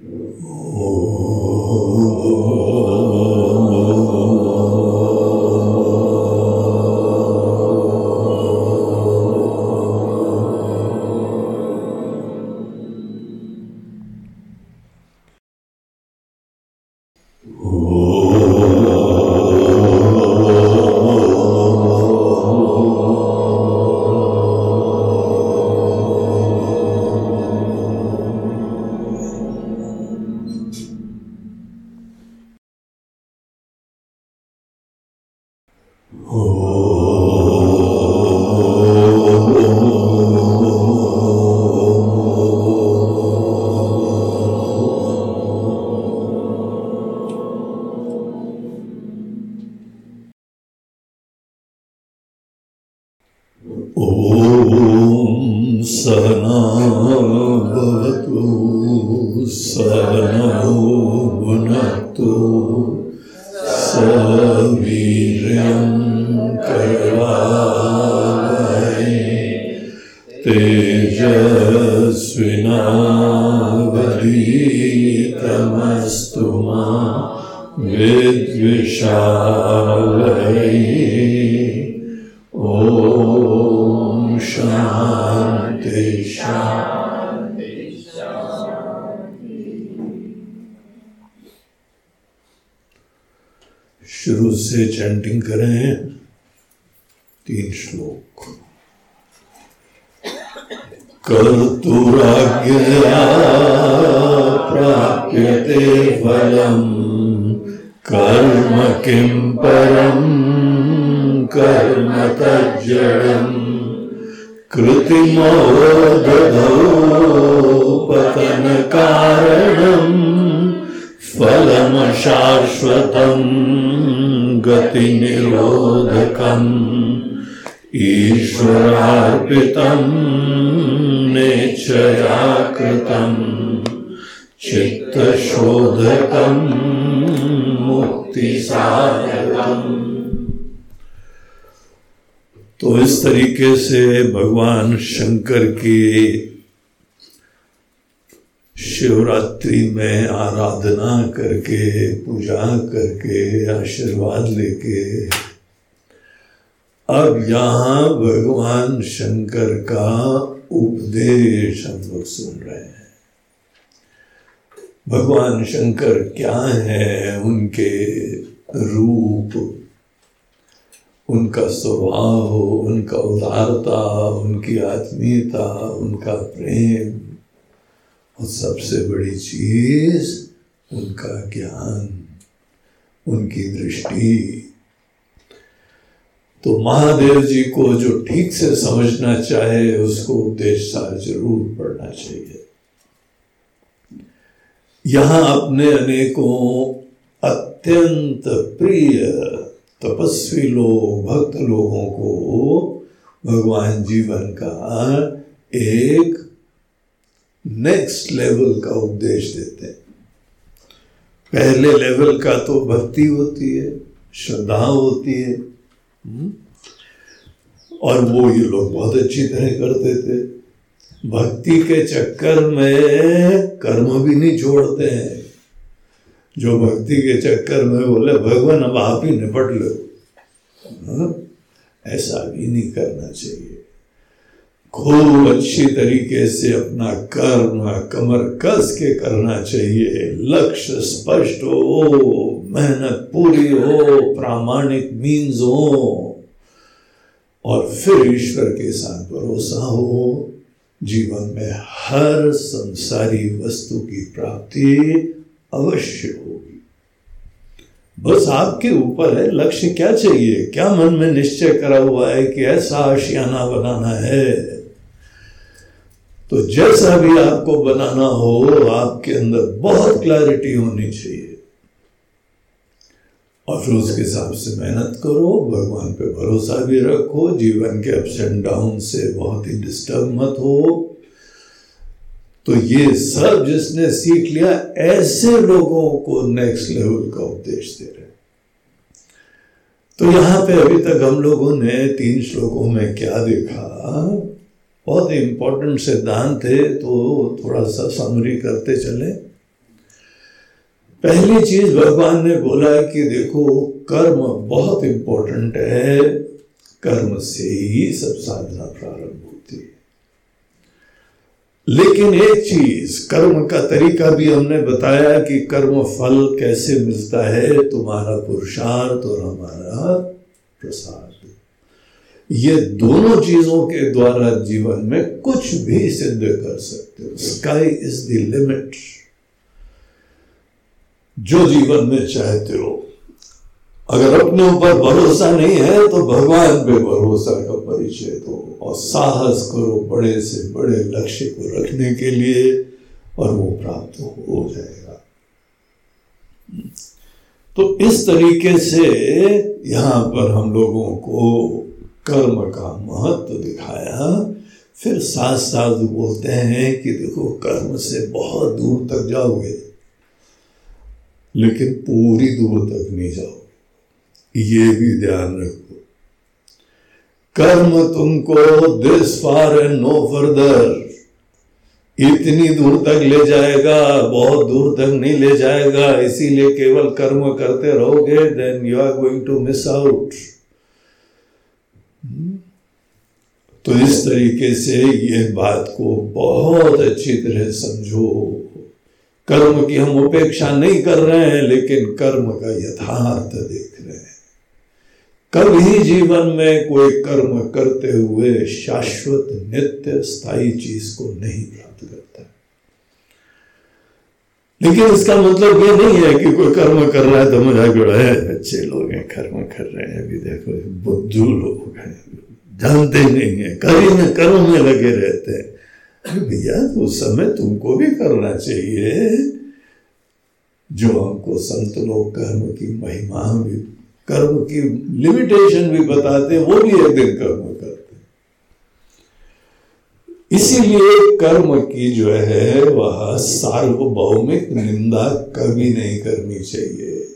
Oh, भगवान शंकर के शिवरात्रि में आराधना करके, पूजा करके, आशीर्वाद लेके, अब यहाँ भगवान शंकर का उपदेश हम लोग सुन रहे हैं। भगवान शंकर क्या है? उनके रूप उनका स्वभाव उनका उदारता, उनकी आत्मीयता, उनका प्रेम और सबसे बड़ी चीज़ उनका ज्ञान, उनकी दृष्टि। तो महादेव जी को जो ठीक से समझना चाहे, उसको उपदेश सार ज़रूर पढ़ना चाहिए। यहाँ अपने अनेकों अत्यंत प्रिय तपस्वी लोग, भक्त लोगों को भगवान जीवन का एक नेक्स्ट लेवल का उपदेश देते हैं पहले लेवल का तो भक्ति होती है, श्रद्धा होती है हम्म? और वो ये लोग बहुत अच्छी तरह करते थे भक्ति के चक्कर में कर्म भी नहीं छोड़ते हैं जो भक्ति के चक्कर में बोले, भगवान, अब आप ही निपट लो। हाँ? ऐसा भी नहीं करना चाहिए। खूब अच्छी तरीके से अपना कर्म कमर कस के करना चाहिए। लक्ष्य स्पष्ट हो, मेहनत पूरी हो, प्रामाणिक मीन्स हो, और फिर ईश्वर के साथ भरोसा हो। जीवन में हर संसारी वस्तु की प्राप्ति अवश्य होगी। बस आपके ऊपर है, लक्ष्य क्या चाहिए? क्या मन में निश्चय करा हुआ है कि ऐसा आशियाना बनाना है? तो जैसा भी आपको बनाना हो, आपके अंदर बहुत क्लैरिटी होनी चाहिए। और फिर उसके हिसाब से मेहनत करो, भगवान पे भरोसा भी रखो, जीवन के अप्स एंड डाउन से बहुत ही डिस्टर्ब मत हो। तो ये सब जिसने सीख लिया, ऐसे लोगों को नेक्स्ट लेवल का उपदेश दे रहे तो यहाँ पे अभी तक हम लोगों ने तीन श्लोकों में क्या देखा? बहुत इंपॉर्टेंट सिद्धांत थे तो थोड़ा सा समरी करते चले। पहली चीज़ भगवान ने बोला कि देखो, कर्म बहुत इंपॉर्टेंट है। कर्म से ही सब साधना प्रारंभ होती है। लेकिन एक चीज़, कर्म का तरीका भी हमने बताया कि कर्म फल कैसे मिलता है, तुम्हारा पुरुषार्थ और हमारा प्रसाद। ये दोनों चीज़ों के द्वारा जीवन में कुछ भी सिद्ध कर सकते हो। स्काई इज़ द लिमिट जो जीवन में चाहते हो। अगर अपने ऊपर भरोसा नहीं है तो भगवान पे भरोसा का परिचय दो। और साहस करो बड़े से बड़े लक्ष्य को रखने के लिए, और वो प्राप्त हो जाएगा। तो इस तरीके से यहाँ पर हम लोगों को कर्म का महत्व दिखाया। फिर साथ साथ बोलते हैं कि देखो, कर्म से बहुत दूर तक जाओगे, लेकिन पूरी दूर तक नहीं जाओगे। ये भी ध्यान रखो। कर्म तुमको this far and no further इतनी दूर तक ले जाएगा, बहुत दूर तक नहीं ले जाएगा, इसीलिए केवल कर्म करते रहोगे then you are going to miss out तो इस तरीके से ये बात को बहुत अच्छी तरह समझो। कर्म की हम उपेक्षा नहीं कर रहे हैं, लेकिन कर्म का यथार्थ देख। कभी जीवन में कोई कर्म करते हुए शाश्वत, नित्य, स्थायी चीज़ को नहीं प्राप्त करता। लेकिन इसका मतलब ये नहीं है कि कोई कर्म कर रहा है तो मज़ाक उड़ा है अच्छे लोग हैं, कर्म कर रहे हैं। अभी देखो, बुद्धू लोग हैं। जानते नहीं है। कभी न कर्म में लगे रहते हैं। भैया, उस समय तुमको भी करना चाहिए। जो हमको संत लोग कर्म की महिमा भी कर्म की लिमिटेशन भी बताते हैं, वो भी एक दिन कर्म करते इसीलिए कर्म की जो है, वह सार्वभौमिक निंदा कभी नहीं करनी चाहिए।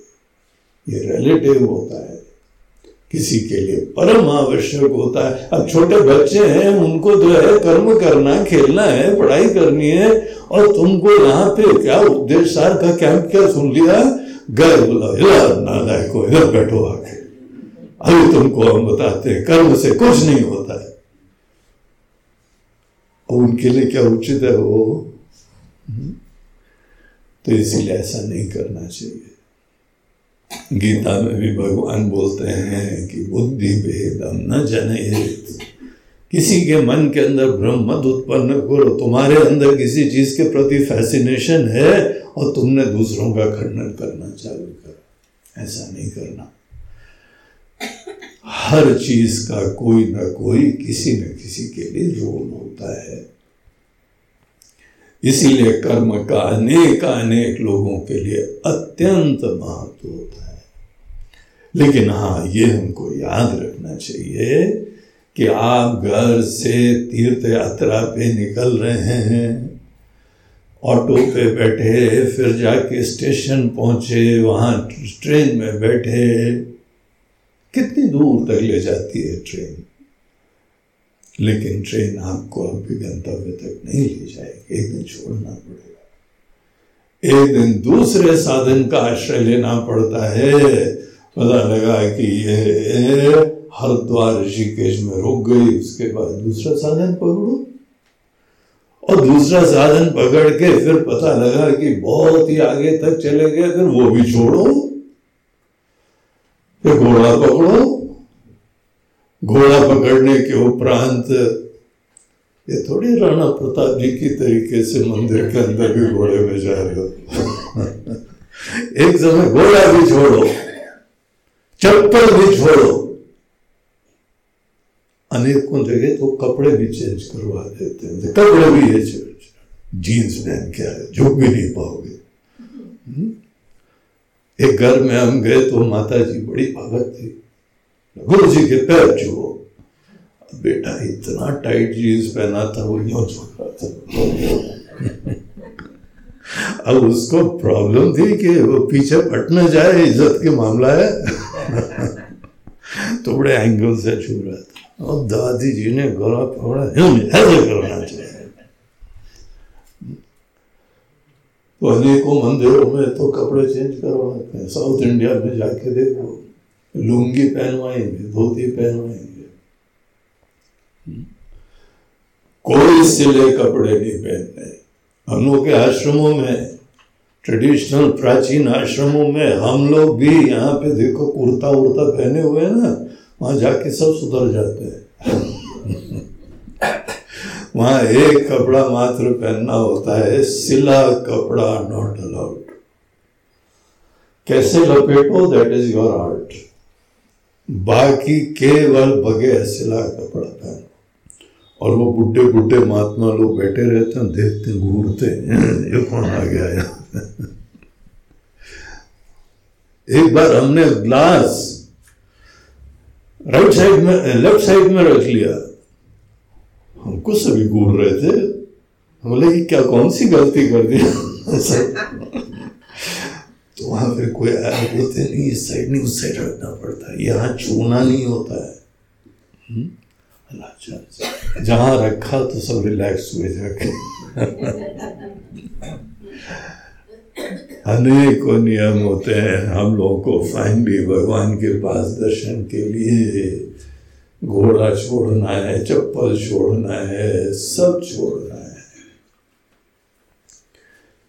ये रिलेटिव होता है। किसी के लिए परम आवश्यक होता है। अब छोटे बच्चे हैं, उनको जो है कर्म करना, खेलना है, पढ़ाई करनी है, और तुमको यहाँ पे क्या उद्देश्य, सार का क्या क्या सुन लिया? गए बोला इधर नालायक को इधर बैठो आके अभी तुमको हम बताते हैं, कर्म से कुछ नहीं होता है। उनके लिए क्या उचित है वो? तो इसीलिए ऐसा नहीं करना चाहिए। गीता में भी भगवान बोलते हैं कि बुद्धि भेदम न जनहित किसी के मन के अंदर भ्रम उत्पन्न करो, तुम्हारे अंदर किसी चीज़ के प्रति फैसिनेशन है और तुमने दूसरों का खंडन करना चालू कर। ऐसा नहीं करना। हर चीज़ का कोई ना कोई किसी न किसी के लिए रोल होता है। इसीलिए कर्म का अनेक अनेक लोगों के लिए अत्यंत महत्व होता है। लेकिन हाँ ये हमको याद रखना चाहिए कि आप घर से तीर्थ यात्रा पे निकल रहे हैं। ऑटो पे बैठे, फिर जाके स्टेशन पहुँचे, वहाँ ट्रेन में बैठे। कितनी दूर तक ले जाती है ट्रेन? लेकिन ट्रेन आपको आपके गंतव्य तक नहीं ले जाएगी। एक दिन छोड़ना पड़ेगा। एक दिन दूसरे साधन का आश्रय लेना पड़ता है। पता लगा कि ये हरिद्वार ऋषिकेश में रुक गई, उसके बाद दूसरा साधन पकड़ो। और दूसरा साधन पकड़ के फिर पता लगा कि बहुत ही आगे तक चले गए, फिर वो भी छोड़ो। फिर घोड़ा पकड़ो। घोड़ा पकड़ने के उपरांत ये थोड़ी राणा प्रताप जी की तरीके से मंदिर के अंदर भी घोड़े में जा रहे हो। एक समय घोड़ा भी छोड़ो, चप्पल भी छोड़ो। अनेकों जगह तो कपड़े भी चेंज करवा देते हैं। कपड़े भी ये जीन्स पहन के आए, झुक भी नहीं पाओगे। हम्म? एक घर में हम गए तो माता जी बड़ी भगत थी। गुरु जी के पैर छुओ बेटा इतना टाइट जीन्स पहना था, वो यूँ छुप रहा था। अब उसको प्रॉब्लम थी कि वो पीछे पट न जाए, इज़्ज़त के मामला है। तो बड़े एंगल से छू रहा था। और दादी जी ने गला पकड़ा ऐसे करना चाहिए। अनेकों मंदिरों में तो कपड़े चेंज करवाते हैं साउथ इंडिया में जाके देखो, लुंगी पहनवाएँगे, धोती पहनवाएँगे। कोई सिले कपड़े नहीं पहनते। हम लोग के आश्रमों में ट्रेडिशनल प्राचीन आश्रमों में हम लोग भी यहाँ पे देखो कुर्ता उर्ता पहने हुए हैं ना। वहाँ जाके सब सुधर जाते हैं। वहाँ एक कपड़ा मात्र पहनना होता है, सिला कपड़ा नॉट अलाउड कैसे लपेटो दैट इज़ योर आर्ट बाकी केवल बगैर सिला कपड़ा पहनो। और वो बुढ़े बुढ़े महात्मा लोग बैठे रहते हैं, देखते घूरते ये कौन आ गया एक बार हमने ग्लास राइट साइड में लेफ़्ट साइड में रख लिया। हमको सभी घूर रहे थे। हम बोले क्या कौन सी गलती कर दी? तो वहाँ पे कोई आया, बोलते, नहीं, इस साइड नहीं, उस साइड रखना पड़ता है। यहाँ छूना नहीं होता है। हम्म? जहाँ रखा तो सब रिलैक्स हुए जाके। अनेकों नियम होते हैं। हम लोगों को फाइनली भगवान के पास दर्शन के लिए घोड़ा छोड़ना है, चप्पल छोड़ना है, सब छोड़ना है।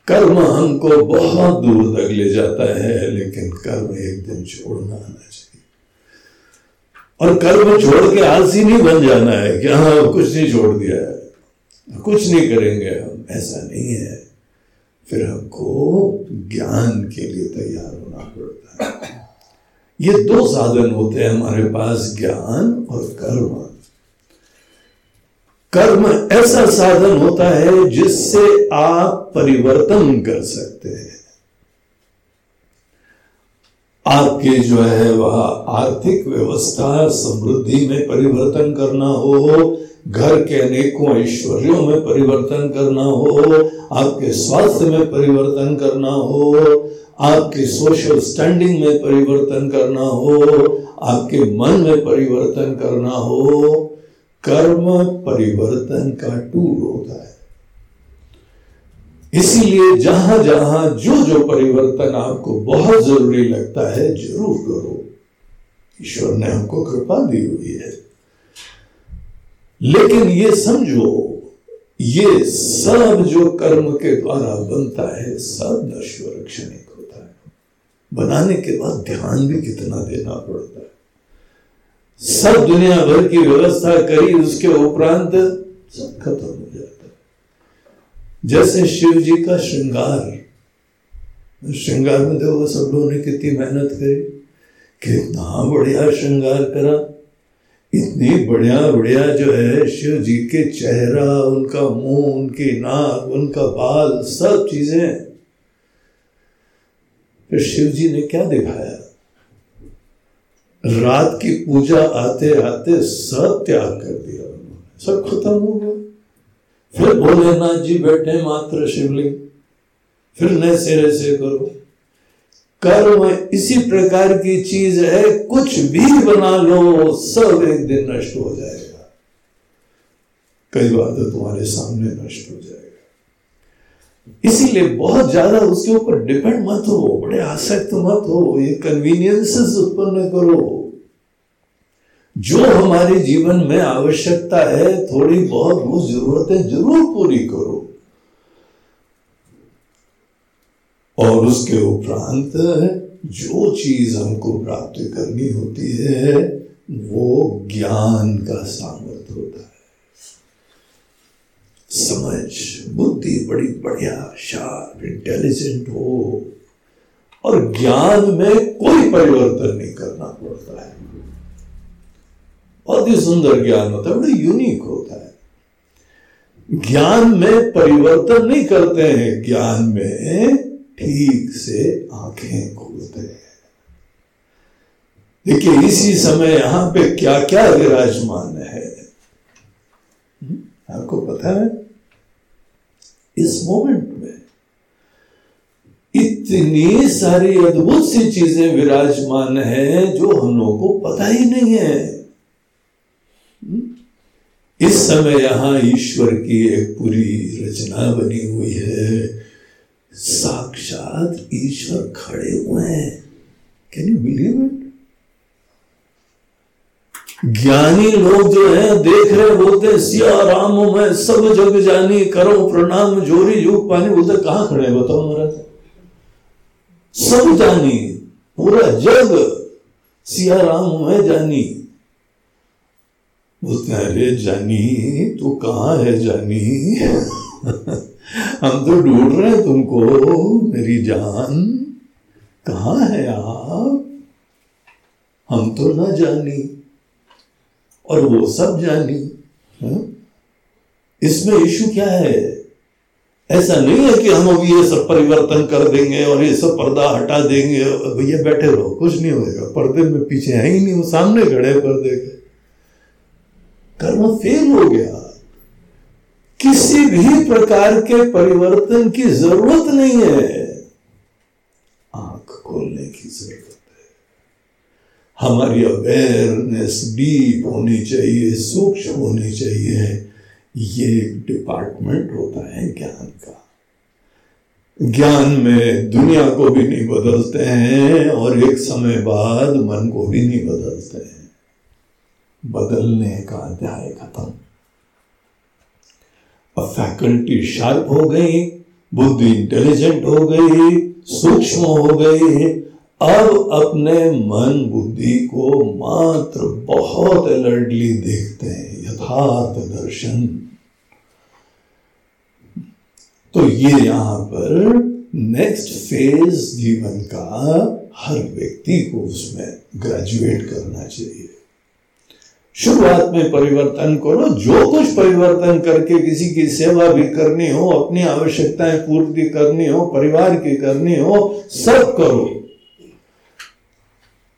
कर्म हमको बहुत दूर तक ले जाता है, लेकिन कर्म एक दिन छोड़ना आना चाहिए। और कर्म छोड़ के आलसी नहीं बन जाना है कि हाँ कुछ नहीं छोड़ दिया है, कुछ नहीं करेंगे हम, ऐसा नहीं है। फिर हमको ज्ञान के लिए तैयार होना पड़ता है। ये दो साधन होते हैं हमारे पास, ज्ञान और कर्म। कर्म ऐसा साधन होता है जिससे आप परिवर्तन कर सकते हैं। आपके जो है वह आर्थिक व्यवस्था, समृद्धि में परिवर्तन करना हो घर के अनेकों ऐश्वर्यों में परिवर्तन करना हो, आपके स्वास्थ्य में परिवर्तन करना हो, आपके सोशल स्टैंडिंग में परिवर्तन करना हो, आपके मन में परिवर्तन करना हो, कर्म परिवर्तन का टूल होता है। इसीलिए जहाँ जहाँ जो जो परिवर्तन आपको बहुत ज़रूरी लगता है, ज़रूर करो। ईश्वर ने हमको कृपा दी हुई है। लेकिन ये समझो, ये सब जो कर्म के द्वारा बनता है, सब नश्वर क्षणिक होता है। बनाने के बाद ध्यान भी कितना देना पड़ता है। सब दुनिया भर की व्यवस्था करी, उसके उपरांत सब खत्म हो जाता है। जैसे शिव जी का श्रृंगार श्रृंगार में देखो, सब लोगों ने कितनी मेहनत करी, कितना बढ़िया श्रृंगार करा। इतनी बढ़िया बढ़िया जो है, शिव जी के चेहरा, उनका मुँह, उनकी नाक, उनका बाल, सब चीज़ें। फिर शिव जी ने क्या दिखाया? रात की पूजा आते आते सब त्याग कर दिया उन्होंने। सब खत्म हो गया। फिर भोलेनाथ जी बैठे मात्र शिवलिंग। फिर नए सिरे से करो। कर्म इसी प्रकार की चीज़ है, कुछ भी बना लो, सब एक दिन नष्ट हो जाएगा। कई बार तो तुम्हारे सामने नष्ट हो जाएगा। इसीलिए बहुत ज़्यादा उसके ऊपर डिपेंड मत हो, बड़े आसक्त मत हो, ये कन्वीनियंसेस उत्पन्न करो। जो हमारे जीवन में आवश्यकता है, थोड़ी बहुत वो जरूरतें ज़रूर पूरी करो। और उसके उपरांत जो चीज़ हमको प्राप्त करनी होती है, वो ज्ञान का सामर्थ्य होता है। समझ, बुद्धि बड़ी बढ़िया शार्प इंटेलिजेंट हो। और ज्ञान में कोई परिवर्तन नहीं करना पड़ता है। बहुत ही सुंदर ज्ञान होता है, बड़ा यूनिक होता है। ज्ञान में परिवर्तन नहीं करते हैं, ज्ञान में ठीक से आँखें खोलते हैं। देखिए, इसी समय यहाँ पे क्या क्या विराजमान है? आपको पता है, इस मोमेंट में इतनी सारी अद्भुत सी चीज़ें विराजमान है जो हम लोगों को पता ही नहीं है। इस समय यहाँ ईश्वर की एक पूरी रचना बनी हुई है। साथ ईश्वर खड़े हुए हैं। कैन यू बिलीव इट ज्ञानी लोग जो है, देख रहे बोलते सिया राम मैं, सब जग जानी, करो प्रणाम, जोरी युग पानी, बोलते कहाँ खड़े बताओ महाराज सब जानी, पूरा जग, सिया राम मैं जानी। बोलते हैं, अरे जानी, तू कहाँ है जानी? हम तो ढूंढ रहे हैं तुमको, मेरी जान। कहाँ है आप? हम तो ना जानी, और वो सब जानी, हा? इसमें इशू क्या है? ऐसा नहीं है कि हम अभी ये सब परिवर्तन कर देंगे और ये सब पर्दा हटा देंगे। भैया, बैठे रहो, कुछ नहीं होएगा। पर्दे में पीछे है ही नहीं, वो सामने खड़े पर्दे के। कर्म फेल हो गया। किसी भी प्रकार के परिवर्तन की ज़रूरत नहीं है। आँख खोलने की ज़रूरत है। हमारी अवेयरनेस डीप होनी चाहिए, सूक्ष्म होनी चाहिए। ये एक डिपार्टमेंट होता है ज्ञान का। ज्ञान में दुनिया को भी नहीं बदलते हैं और एक समय बाद मन को भी नहीं बदलते हैं। बदलने का अध्याय खत्म। अब फैकल्टी शार्प हो गई बुद्धि इंटेलिजेंट हो गई, सूक्ष्म हो गई अब अपने मन बुद्धि को मात्र बहुत अलर्टली देखते हैं, यथार्थ दर्शन। तो ये यहाँ पर नेक्स्ट फ़ेज़ जीवन का हर व्यक्ति को उसमें ग्रेजुएट करना चाहिए। शुरुआत में परिवर्तन करो। जो कुछ परिवर्तन करके किसी की सेवा भी करनी हो, अपनी आवश्यकताएँ पूर्ति करनी हो, परिवार की करनी हो, सब करो।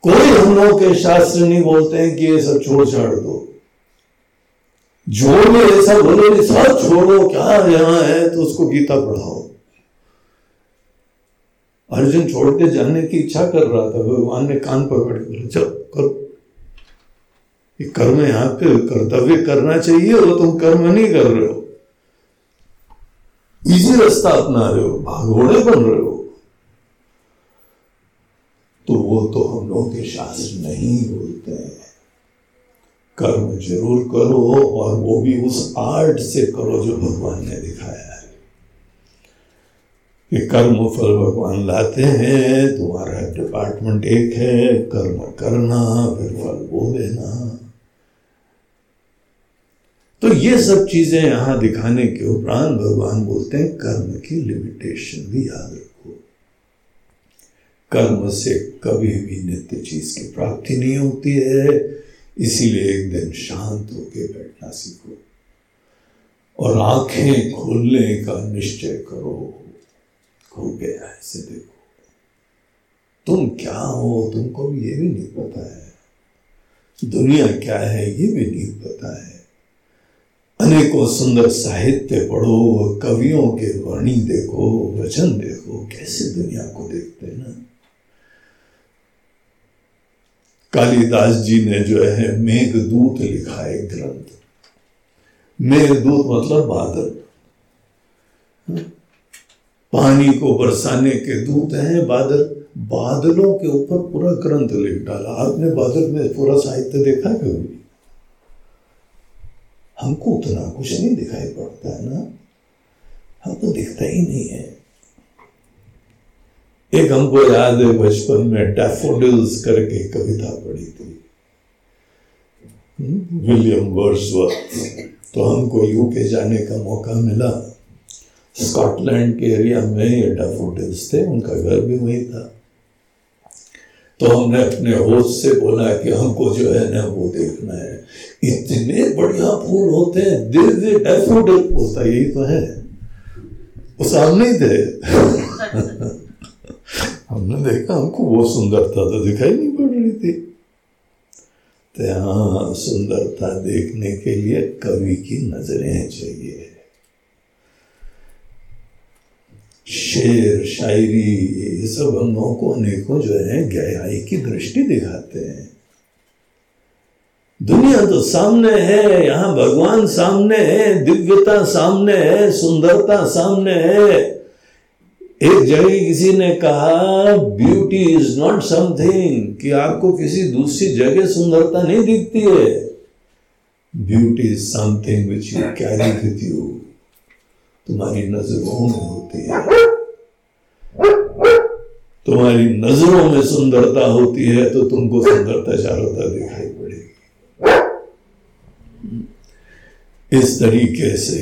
कोई हम लोग के शास्त्र नहीं बोलते हैं कि ये सब छोड़ छाड़ दो। जो भी ऐसा बोले सब छोड़ो, क्या यहाँ है तो उसको गीता पढ़ाओ। अर्जुन छोड़ के जाने की इच्छा कर रहा था, भगवान ने कान पकड़ के चलो, करो। ये कर्म यहाँ पे कर्तव्य करना चाहिए और तुम कर्म नहीं कर रहे हो। इजी रास्ता अपना रहे हो, भागोड़े बन रहे हो। तो वो तो हम लोग के शास्त्र नहीं बोलते हैं। कर्म ज़रूर करो और वो भी उस आर्ट से करो जो भगवान ने दिखाया है। कि कर्म फल भगवान लाते हैं, तुम्हारा डिपार्टमेंट एक है, कर्म करना, फिर फल वो देना तो ये सब चीज़ें यहाँ दिखाने के उपरांत भगवान बोलते हैं, कर्म की लिमिटेशन भी याद रखो। कर्म से कभी भी नित्य चीज़ की प्राप्ति नहीं होती है, इसीलिए एक दिन शांत होके बैठना सीखो। और आँखें खोलने का निश्चय करो, खो गया ऐसे देखो। तुम क्या हो, तुमको ये भी नहीं पता है। दुनिया क्या है, ये भी नहीं पता है। अनेकों सुंदर साहित्य पढ़ो, कवियों के वाणी देखो, वचन देखो, कैसे दुनिया को देखते हैं ना? कालिदास जी ने जो है, मेघदूत लिखा है ग्रंथ। मेघदूत मतलब बादल। पानी को बरसाने के दूत हैं बादल। बादलों के ऊपर पूरा ग्रंथ लिख डाला। आपने बादल में पूरा साहित्य देखा कभी? हमको उतना कुछ नहीं दिखाई पड़ता है ना हमको दिखता ही नहीं है एक हमको याद है बचपन में डेफोडिल्स करके कविता पढ़ी थी विलियम वर्ड्सवर्थ तो हमको यूके जाने का मौका मिला स्कॉटलैंड के एरिया में ये डैफोडिल्स थे उनका घर भी वही था तो हमने अपने होश से बोला कि हमको जो है ना वो देखना है। इतने बढ़िया फूल होते हैं दिव्य डैफ़ोडिल बोलता यही तो है। वो सामने थे। हमने देखा, हमको वो सुंदरता तो दिखाई नहीं पड़ रही थी। तो हाँ सुंदरता देखने के लिए कवि की नज़रें चाहिए। शेर, शायरी, ये सब हम लोगों को अनेकों जो है गहराई की दृष्टि दिखाते हैं। दुनिया तो सामने है, यहाँ भगवान सामने है, दिव्यता सामने है, सुंदरता सामने है। एक जगह किसी ने कहा ब्यूटी इज़ नॉट समथिंग कि आपको किसी दूसरी जगह सुंदरता नहीं दिखती है। Beauty is something which you carry with you तुम्हारी नज़रों में होती है। तुम्हारी नज़रों में सुंदरता होती है तो तुमको सुंदरता चारोता दिखाई पड़ेगी। इस तरीके से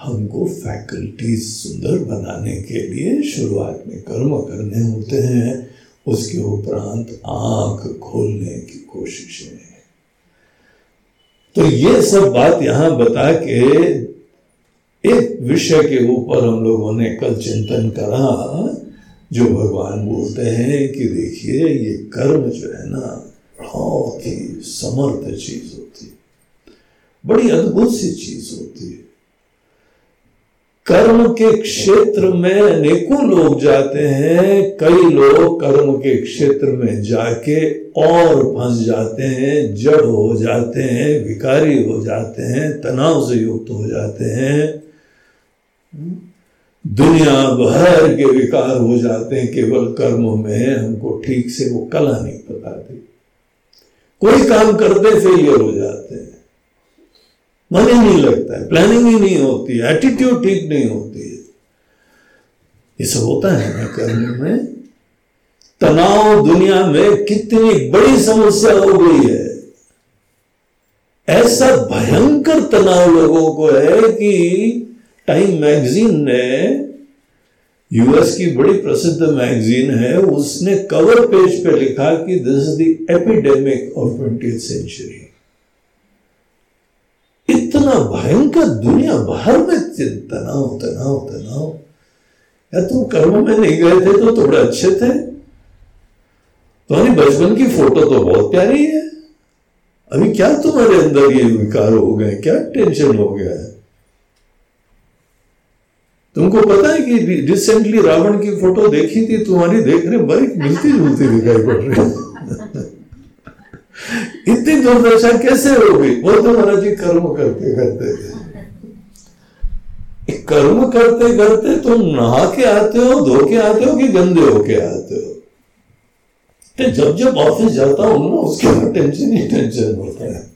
हमको फैकल्टीज सुंदर बनाने के लिए शुरुआत में कर्म करने होते हैं। उसके उपरांत आँख खोलने की कोशिशें तो ये सब बात यहाँ बता के एक विषय के ऊपर हम लोगों ने कल चिंतन करा, जो भगवान बोलते हैं कि देखिए, ये कर्म जो है ना, बहुत ही समर्थ चीज़ होती बड़ी अद्भुत सी चीज़ होती है। कर्म के क्षेत्र में अनेकों लोग जाते हैं, कई लोग कर्म के क्षेत्र में जाके और फंस जाते हैं, जड़ हो जाते हैं, विकारी हो जाते हैं, तनाव से युक्त हो जाते हैं। दुनिया भर के विकार हो जाते हैं, केवल कर्मों में हमको ठीक से वो कला नहीं बताते कोई काम करते फेलियर हो जाते हैं। मन ही नहीं लगता है प्लानिंग ही नहीं होती है एटीट्यूड ठीक नहीं होती है। ये सब होता है ना कर्म में। तनाव दुनिया में कितनी बड़ी समस्या हो गई है। ऐसा भयंकर तनाव लोगों को है कि टाइम मैगजीन ने यूएस की बड़ी प्रसिद्ध मैगजीन है, उसने कवर पेज पे लिखा कि this is the epidemic of twenty century इतना भयंकर दुनिया भर में तनाव तनाव तनाव। या तुम कर्म में नहीं गए थे तो थोड़े अच्छे थे। तुम्हारी बचपन की फ़ोटो तो बहुत प्यारी है। अभी क्या तुम्हारे अंदर ये विकार हो गए, क्या टेंशन हो गया है? तुमको पता है कि रिसेंटली रावण की फ़ोटो देखी थी, तुम्हारी देखने बड़ी मिलती जुलती दिखाई पड़ रही इतनी दुर्दशा कैसे हो गई? बोल तो महाराज जी कर्म करते करते कर्म करते करते तुम नहा के आते हो, धो के आते हो कि गंदे होके आते हो? तो जब जब ऑफ़िस जाता हूँ ना, उसके टेंशन ही टेंशन होता है।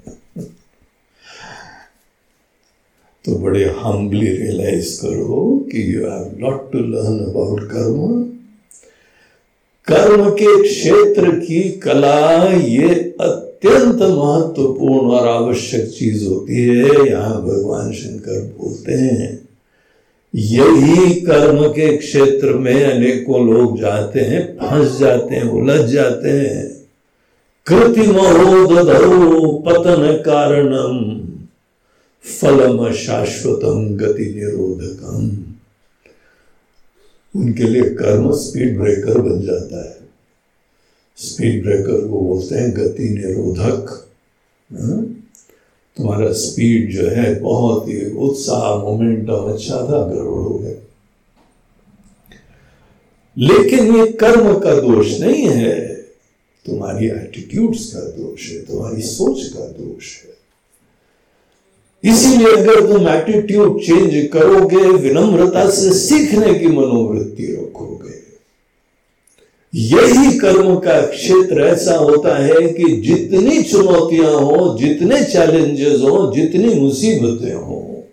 तो बड़े हम्बली रियलाइज़ करो कि you have not to learn about कर्म कर्म के क्षेत्र की कला ये अत्यंत महत्वपूर्ण और आवश्यक चीज़ होती है, यहाँ भगवान शंकर बोलते हैं। यही कर्म के क्षेत्र में अनेकों लोग जाते हैं, फंस जाते हैं, उलझ जाते हैं। कृतिमहो पतन कारणम। फलम शाश्वतम गति निरोधकम उनके लिए कर्म स्पीड ब्रेकर बन जाता है। स्पीड ब्रेकर को बोलते हैं गति निरोधक हाँ? तुम्हारा स्पीड जो है बहुत ही उत्साह मोमेंटम अच्छा था, गड़बड़ हो गया। लेकिन ये कर्म का दोष नहीं है। तुम्हारी एटीट्यूड्स का दोष है, तुम्हारी सोच का दोष है। इसीलिए अगर तुम एटीट्यूड चेंज करोगे, विनम्रता से सीखने की मनोवृत्ति रखोगे यही कर्म का क्षेत्र ऐसा होता है कि जितनी चुनौतियाँ हो, जितने चैलेंजेस हो, जितनी मुसीबतें हो,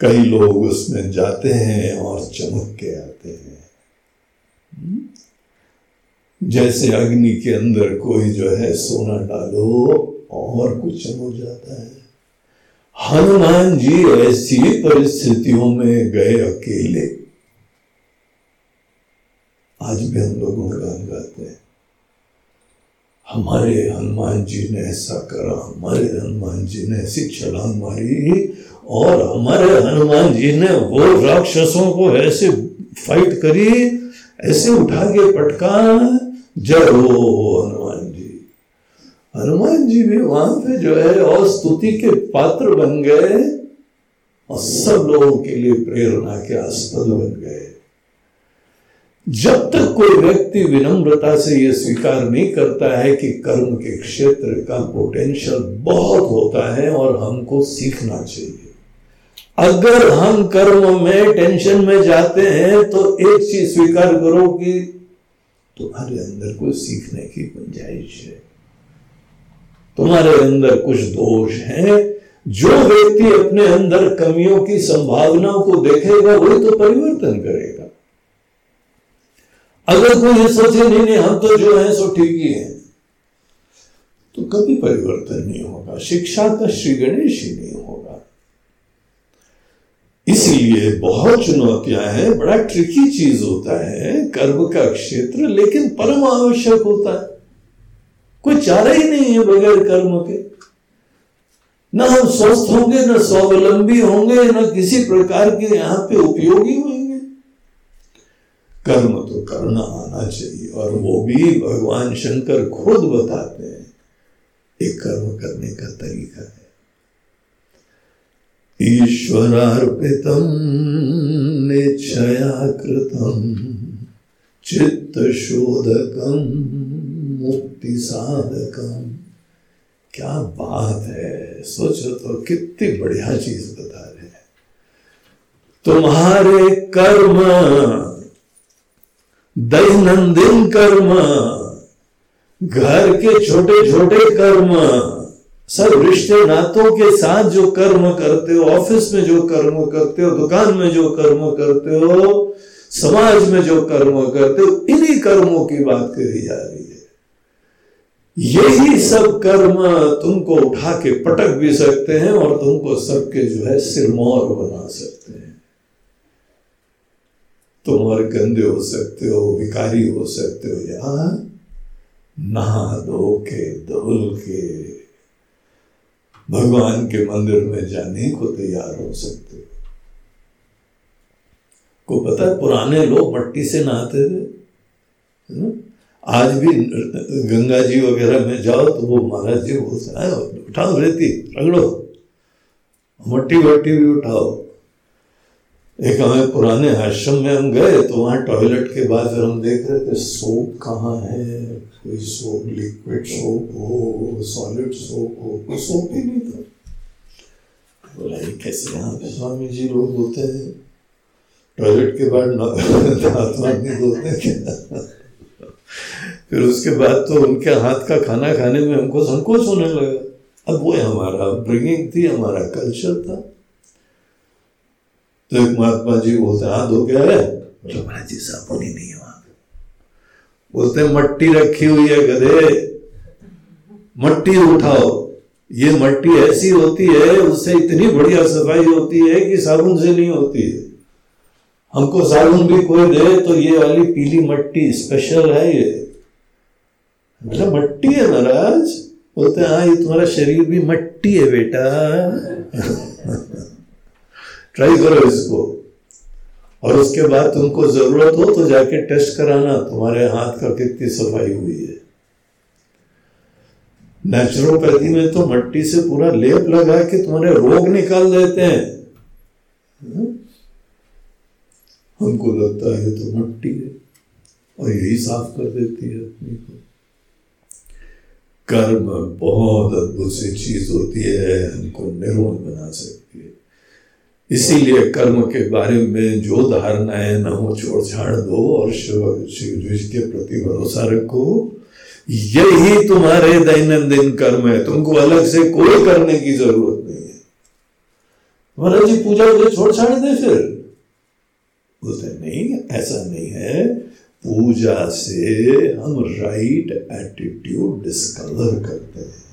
कई लोग उसमें जाते हैं और चमक के आते हैं। जैसे अग्नि के अंदर कोई जो है सोना डालो और कुछ हो जाता है। हनुमान जी ऐसी परिस्थितियों में गए अकेले। आज भी हम लोग गान गाते हैं। हमारे हनुमान जी ने ऐसा करा, हमारे हनुमान जी ने ऐसी छलांग मारी, और हमारे हनुमान जी ने वो राक्षसों को ऐसे फाइट करी, ऐसे उठा के पटका, जय हो हनुमान। हनुमान जी भी वहाँ पे जो है और स्तुति के पात्र बन गए और सब लोगों के लिए प्रेरणा के आस्पद बन गए। जब तक कोई व्यक्ति विनम्रता से यह स्वीकार नहीं करता है कि कर्म के क्षेत्र का पोटेंशियल बहुत होता है और हमको सीखना चाहिए। अगर हम कर्म में टेंशन में जाते हैं तो एक चीज़ स्वीकार करो कि तुम्हारे अंदर कोई सीखने की गुंजाइश है। तुम्हारे अंदर कुछ दोष है। जो व्यक्ति अपने अंदर कमियों की संभावनाओं को देखेगा वही तो परिवर्तन करेगा। अगर कोई ये सोचे, नहीं नहीं, हम तो जो है, सो ठीक ही है। तो कभी परिवर्तन नहीं होगा। शिक्षा का श्री गणेश ही नहीं होगा। इसलिए बहुत चुनौतियाँ हैं। बड़ा ट्रिकी चीज़ होता है कर्म का क्षेत्र, लेकिन परम आवश्यक होता है। कोई चारा ही नहीं है बगैर कर्म के। न हम स्वस्थ होंगे, न स्वावलंबी होंगे, न किसी प्रकार के यहाँ पे उपयोगी होंगे। कर्म तो करना आना चाहिए, और वो भी भगवान शंकर खुद बताते हैं। एक कर्म करने का तरीका है। ईश्वरार्पितं निच्छया कृतं चित्तशोधकं मुक्तिसाधकं क्या बात है? सोचो तो कितनी बढ़िया चीज़ बता रहे हैं। तुम्हारे कर्म, दैनंदिन कर्म, घर के छोटे छोटे कर्म, सब रिश्ते नातों के साथ जो कर्म करते हो, ऑफ़िस में जो कर्म करते हो, दुकान में जो कर्म करते हो, समाज में जो कर्म करते हो, इन्हीं कर्मों की बात कही जा रही है। यही सब कर्म तुमको उठा के पटक भी सकते हैं और तुमको सबके जो है सिरमौर बना सकते हैं। तुम और गंदे हो सकते हो, विकारी हो सकते हो, या नहा धो के, धुल के, भगवान के मंदिर में जाने को तैयार हो सकते हो। को पता है, पुराने लोग मट्टी से नहाते थे? आज भी गंगा जी वगैरह में जाओ तो वो महाराज जी बोलते हैं उठाओ रेती रगड़ो मट्टी वट्टी भी उठाओ। एक हमें पुराने आश्रम में हम गए तो वहाँ टॉयलेट के बाद फिर हम देख रहे थे, सोप कहाँ है? कोई सोप लिक्विड सोप हो सॉलिड सोप हो, कोई सोप ही नहीं था। बोला, ये कैसे यहाँ पे स्वामी जी लोग होते हैं? टॉयलेट के बाद हाथ नहीं धोते फिर उसके बाद तो उनके हाथ का खाना खाने में हमको संकोच होने लगा। अब वो हमारा ब्रिंगिंग थी, हमारा कल्चर था। तो एक महात्मा जी बोलते हाथ धो के आए महाराज जी, साबुन ही नहीं है वहाँ बोलते मट्टी रखी हुई है गधे। मट्टी उठाओ। ये मट्टी ऐसी होती है, उससे इतनी बढ़िया सफ़ाई होती है कि साबुन से नहीं होती है। हमको साबुन भी कोई दे तो ये वाली पीली मट्टी स्पेशल है ये। मतलब मट्टी है महाराज। बोलते हाँ ये तुम्हारा शरीर भी मट्टी है बेटा। ट्राई करो इसको। और उसके बाद तुमको ज़रूरत हो तो जाके टेस्ट कराना, तुम्हारे हाथ का कितनी सफ़ाई हुई है। नेचुरोपैथी में तो मट्टी से पूरा लेप लगा के तुम्हारे रोग निकाल देते हैं? हमको लगता है तो मट्टी है, और यही साफ़ कर देती है अपनी को। कर्म बहुत अद्भुत सी चीज़ होती है, हमको निर्मल बना सकती है। इसीलिए कर्म के बारे में जो धारणाएँ न हो, छोड़ छाड़ दो और शिव शिव के प्रति भरोसा रखो। यही तुम्हारे दैनंदिन कर्म है। तुमको अलग से कोई करने की ज़रूरत नहीं है। महाराज जी, पूजा छोड़ छाड़ दे फिर। बोलते नहीं, ऐसा नहीं है। पूजा से हम राइट एटीट्यूड डिस्कवर करते हैं।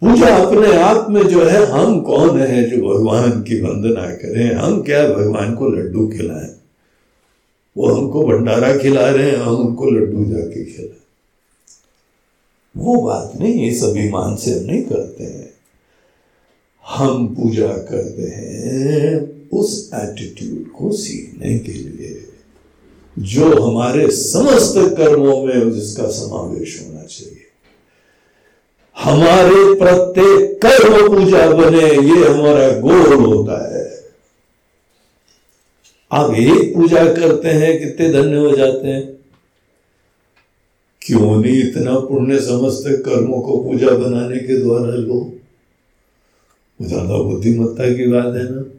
पूजा अपने आप में जो है, हम कौन है जो भगवान की वंदना करें? हम क्या भगवान को लड्डू खिलाएँ? वो हमको भंडारा खिला रहे हैं, हम उनको लड्डू जाके खिलाए। वो बात नहीं सभी मान से हम नहीं करते हैं। हम पूजा करते हैं उस एटीट्यूड को सीखने के लिए। जो हमारे समस्त कर्मों में जिसका समावेश होना चाहिए। हमारे प्रत्येक कर्म पूजा बने, ये हमारा गोल होता है। आप एक पूजा करते हैं, कितने धन्य हो जाते हैं। क्यों नहीं इतना पुण्य समस्त कर्मों को पूजा बनाने के द्वारा लो ज़्यादा बुद्धिमत्ता की बात है ना।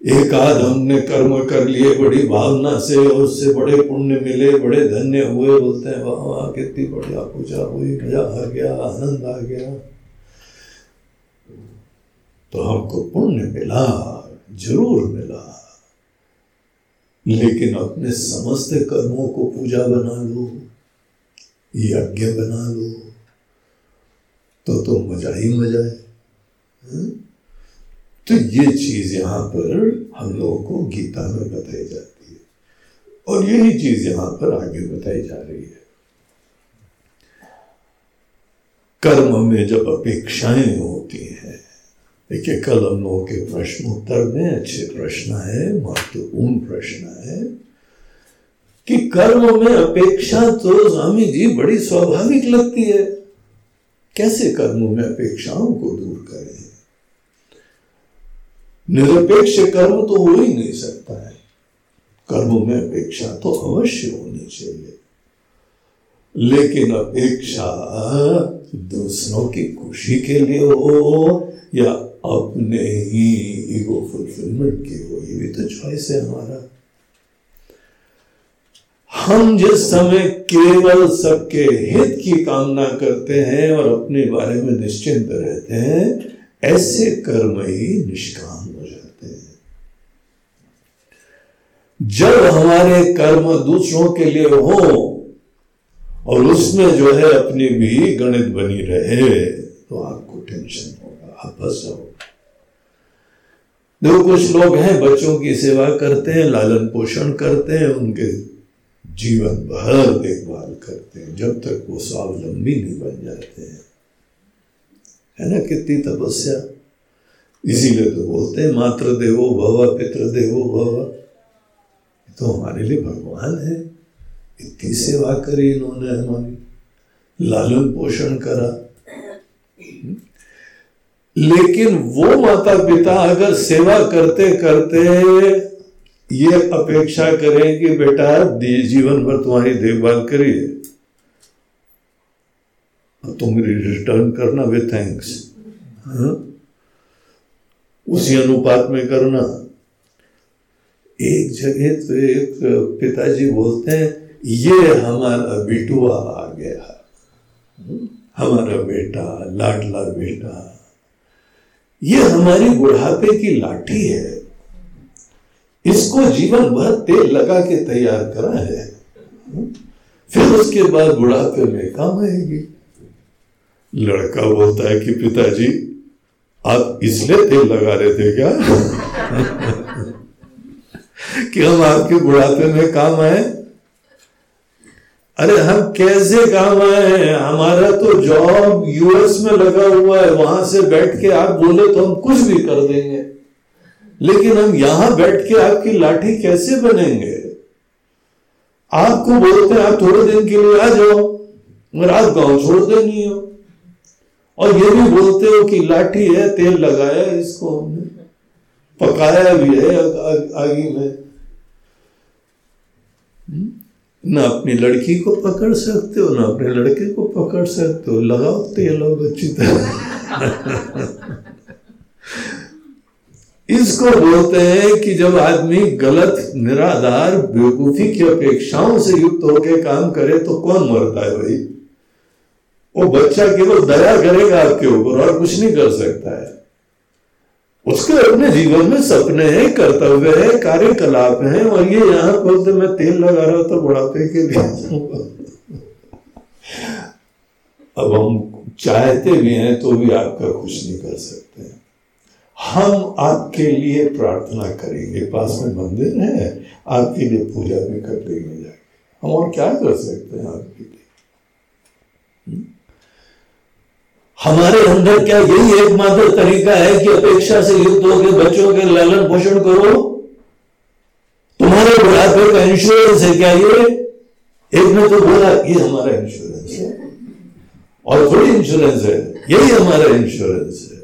एक आध हमने कर्म कर लिए बड़ी भावना से और उससे बड़े पुण्य मिले, बड़े धन्य हुए, बोलते हैं, वाह वाह, कितनी बढ़िया पूजा हुई, मज़ा आ गया, आनंद आ गया तो हमको पुण्य मिला, ज़रूर मिला लेकिन अपने समस्त कर्मों को पूजा बना लो, यज्ञ बना लो तो तो मज़ा ही मज़ा है हाँ? तो ये चीज़ यहाँ पर हम लोगों को गीता में बताई जाती है। और यही चीज़ यहाँ पर आगे बताई जा रही है। कर्म में जब अपेक्षाएँ होती हैं, देखिए कल हम लोगों के प्रश्न उत्तर में अच्छे प्रश्न है, महत्वपूर्ण प्रश्न है, कि कर्म में अपेक्षा तो स्वामी जी बड़ी स्वाभाविक लगती है। कैसे कर्मों में अपेक्षाओं को दूर करें? निरपेक्ष कर्म तो हो ही नहीं सकता है। कर्म में अपेक्षा तो अवश्य होनी चाहिए। लेकिन अपेक्षा दूसरों की खुशी के लिए हो या अपने ही ईगो फुलफिलमेंट की हो, ये भी तो चॉइस है हमारा। हम जिस समय केवल सबके हित की कामना करते हैं और अपने बारे में निश्चिंत रहते हैं, ऐसे कर्म ही निष्काम जब हमारे कर्म दूसरों के लिए हो और उसमें जो है अपनी भी गणित बनी रहे तो आपको टेंशन होगा आप फंस जाओ देखो, कुछ लोग हैं, बच्चों की सेवा करते हैं, लालन पोषण करते हैं, उनके जीवन भर देखभाल करते हैं, जब तक वो स्वावलंबी नहीं बन जाते हैं। है ना कितनी तपस्या? इसीलिए तो बोलते हैं मात्र देवो भव पितृ देवो भव। तो हमारे लिए भगवान है। इतनी सेवा करी इन्होंने, हमारी। लालन पोषण करा। लेकिन वो माता पिता अगर सेवा करते करते ये अपेक्षा करें कि बेटा जीवन भर तुम्हारी देखभाल करिए। तुम रिटर्न करना विथ थैंक्स हाँ? उसी अनुपात में करना। एक जगह तो एक पिताजी बोलते हैं, ये हमारा बिटुआ आ गया। हमारा बेटा, लाडला बेटा, ये हमारी बुढ़ापे की लाठी है। इसको जीवन भर तेल लगा के तैयार करा है। फिर उसके बाद बुढ़ापे में काम आएगी। लड़का बोलता है कि पिताजी, आप इसलिए तेल लगा रहे थे क्या? कि हम आपके बुढ़ापे में काम आए? अरे हम कैसे काम आए हैं? हमारा तो जॉब यूएस में लगा हुआ है, वहाँ से बैठ के आप बोले तो हम कुछ भी कर देंगे। लेकिन हम यहाँ बैठ के आपकी लाठी कैसे बनेंगे? आपको बोलते हैं, आप थोड़े दिन के लिए आ जाओ, मगर आप गाँव छोड़ देनी हो। और ये भी बोलते हो कि लाठी है, तेल लगाया इसको हमने। पकाया भी है आगे में। ना अपनी लड़की को पकड़ सकते हो, ना अपने लड़के को पकड़ सकते हो। लगाओ तेल और अच्छी तरह। इसको बोलते हैं कि जब आदमी गलत, निराधार, बेवकूफ़ी की अपेक्षाओं से युक्त होकर काम करे तो कौन मरता है भाई? वो बच्चा केवल दया करेगा आपके ऊपर और कुछ नहीं कर सकता है। उसके अपने जीवन में सपने हैं, कर्तव्य है, कार्यकलाप है, और ये यहाँ पर तो मैं तेल लगा रहा था बुढ़ापे के लिए। अब हम चाहते भी हैं तो भी आपका कुछ नहीं कर सकते हम आपके लिए प्रार्थना करेंगे। पास में मंदिर है, आपके लिए पूजा भी कर देंगे जाके। हम और क्या कर सकते हैं आपके लिए? हमारे अंदर क्या यही एकमात्र तरीका है कि अपेक्षा से युक्त होकर बच्चों के लालन पोषण करो? तुम्हारे बुढ़ापे का इंश्योरेंस है क्या ये? एक ने तो बोला, ये हमारा इंश्योरेंस है। और थोड़ी इंश्योरेंस है। यही हमारा इंश्योरेंस है।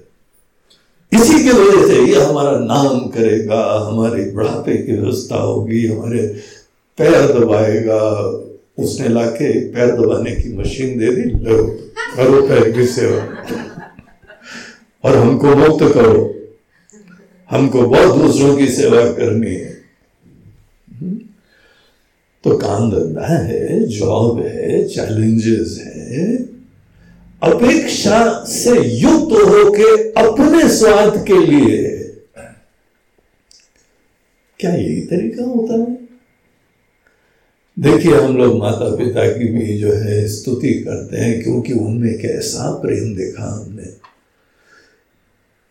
इसी के वजह से ये हमारा नाम करेगा, हमारे बुढ़ापे की व्यवस्था होगी, हमारे पैर दबाएगा। उसने लाके पैर दबाने की मशीन दे दी, लो, करो पैर की सेवा। और हमको मुक्त करो। हमको बहुत दूसरों की सेवा करनी है। तो काम धंधा है जॉब है चैलेंजेस है। अपेक्षा से युक्त होके अपने स्वार्थ के लिए। क्या यही तरीका होता है? देखिए, हम लोग माता पिता की भी जो है स्तुति करते हैं, क्योंकि उनमें कैसा प्रेम देखा हमने।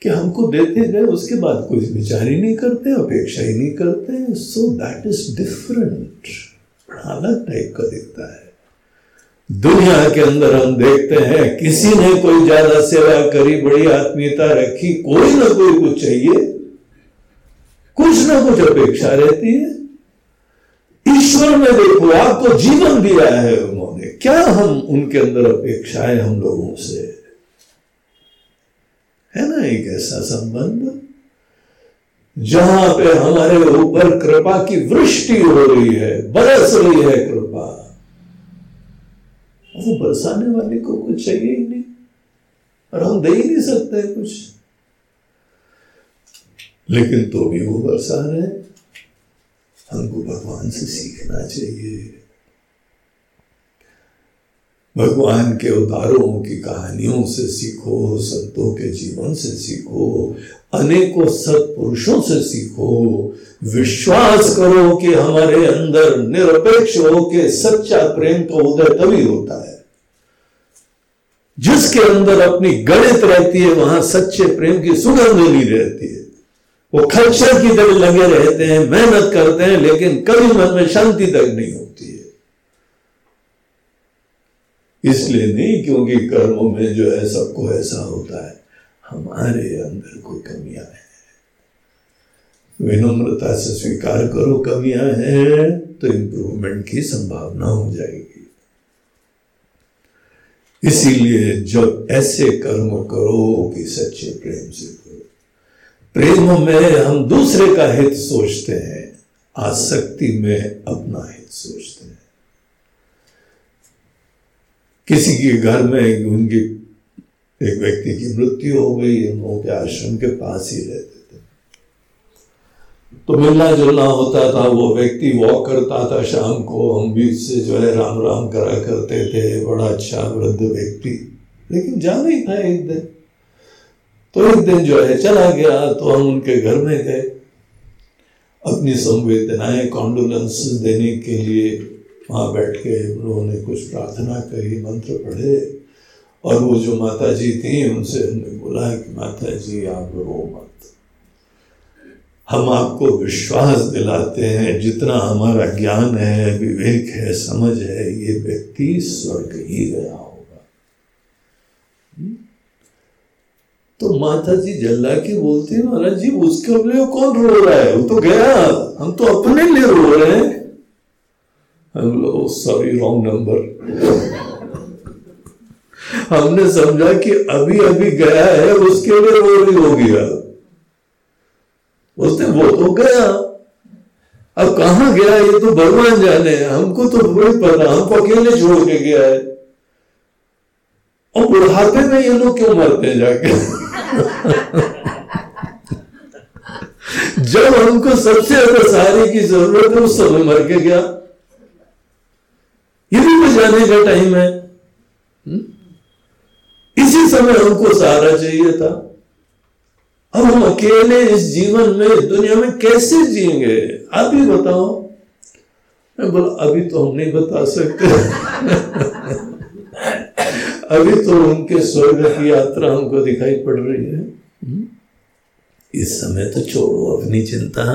कि हमको देते गए, उसके बाद कोई विचार ही नहीं करते, अपेक्षा ही नहीं करते सो दैट इज़ डिफरेंट अलग टाइप का दिखता है। दुनिया के अंदर हम देखते हैं, किसी ने कोई ज़्यादा सेवा करी, बड़ी आत्मीयता रखी, कोई ना कोई कुछ चाहिए, कुछ ना कुछ अपेक्षा रहती है। ईश्वर ने देखो आपको जीवन दिया है उन्होंने। क्या हम उनके अंदर अपेक्षाएँ हम लोगों से? है ना एक ऐसा संबंध? जहाँ पे हमारे ऊपर कृपा की वृष्टि हो रही है, बरस रही है कृपा। वो बरसाने वाले को कुछ चाहिए ही नहीं। और हम दे ही नहीं सकते कुछ। लेकिन तो भी वो बरसा रहे हमको भगवान से सीखना चाहिए भगवान के उदारों की कहानियों से सीखो, संतों के जीवन से सीखो, अनेकों सत्पुरुषों से सीखो। विश्वास करो कि हमारे अंदर निरपेक्ष हो के सच्चा प्रेम का उदय तभी होता है। जिसके अंदर अपनी गणित रहती है, वहाँ सच्चे प्रेम की सुगंध नहीं रहती है। वो खच्चर की तरह लगे रहते हैं, मेहनत करते हैं, लेकिन कभी मन में शांति तक नहीं होती है। इसलिए नहीं, क्योंकि कर्मों में जो है, सबको ऐसा होता है, हमारे अंदर कोई कमियाँ है विनम्रता से स्वीकार करो कमियाँ हैं तो इंप्रूवमेंट की संभावना हो जाएगी। इसीलिए जब ऐसे कर्म करो कि सच्चे प्रेम से प्रेम में हम दूसरे का हित सोचते हैं, आसक्ति में अपना हित सोचते हैं। किसी के घर में उनकी एक व्यक्ति की मृत्यु हो गई, हम लोगों के आश्रम के पास ही रहते थे। तो मिलना जुलना होता था, वो व्यक्ति वॉक करता था शाम को, हम भी उससे जो है राम राम करा करते थे, बड़ा अच्छा वृद्ध व्यक्ति। लेकिन जाना ही था एक दिन। तो एक दिन जो है चला गया तो हम उनके घर में गए। अपनी संवेदनाएँ कॉन्डोलेंस देने के लिए वहाँ बैठ के उन्होंने कुछ प्रार्थना करी, मंत्र पढ़े। और वो जो माता जी थी, उनसे हमने बोला कि माता जी आप रो मत। हम आपको विश्वास दिलाते हैं, जितना हमारा ज्ञान है, विवेक है, समझ है, ये व्यक्ति स्वर्ग ही गया होगा? तो माता जी जल्ला के बोलती है, महाराज जी, उसके लिए कौन रो रहा है? वो तो गया। हम तो अपने लिए रो रहे हैं। हम लोग सॉरी रॉन्ग नंबर हमने समझा कि अभी अभी गया है, उसके लिए वो भी हो गया। उसने, वो तो गया। अब कहा गया? ये तो भगवान जाने। हमको तो वही पता। हमको अकेले छोड़ के गया है। और बुढ़ापे में ये लोग क्यों मरते हैं जाके? जब हमको सबसे ज़्यादा सहारे की ज़रूरत है, उस समय मर के गया। ये भी बजाने का टाइम है। हम्म? इसी समय हमको सहारा चाहिए था। अब हम अकेले इस जीवन में, दुनिया में कैसे जिएँगे? आप ही बताओ। मैं बोला, अभी तो हम नहीं बता सकते। अभी तो उनके स्वर्ग की यात्रा हमको दिखाई पड़ रही है। इस समय तो छोड़ो, अपनी चिंता।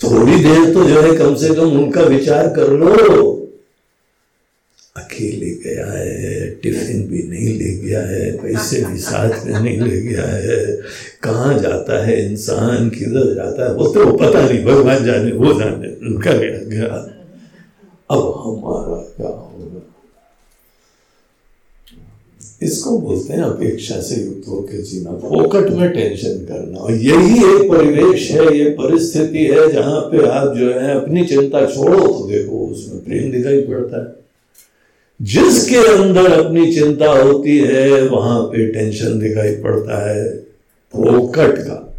थोड़ी देर तो जो है कम से कम उनका विचार कर लो। अकेले गया है, टिफ़िन भी नहीं ले गया है, पैसे भी साथ में नहीं ले गया है। कहाँ जाता है इंसान, किधर जाता है, वो तो पता नहीं, भगवान जाने, वो जाने, उनका गया गया। अब हमारा क्या होगा इसको बोलते हैं अपेक्षा से युक्त होकर जीना, फोकट में टेंशन करना। और यही एक परिवेश है, ये परिस्थिति है जहाँ पे आप जो है अपनी चिंता छोड़ो तो देखो उसमें प्रेम दिखाई पड़ता है। जिसके अंदर अपनी चिंता होती है, वहाँ पे टेंशन दिखाई पड़ता है, फोकट का।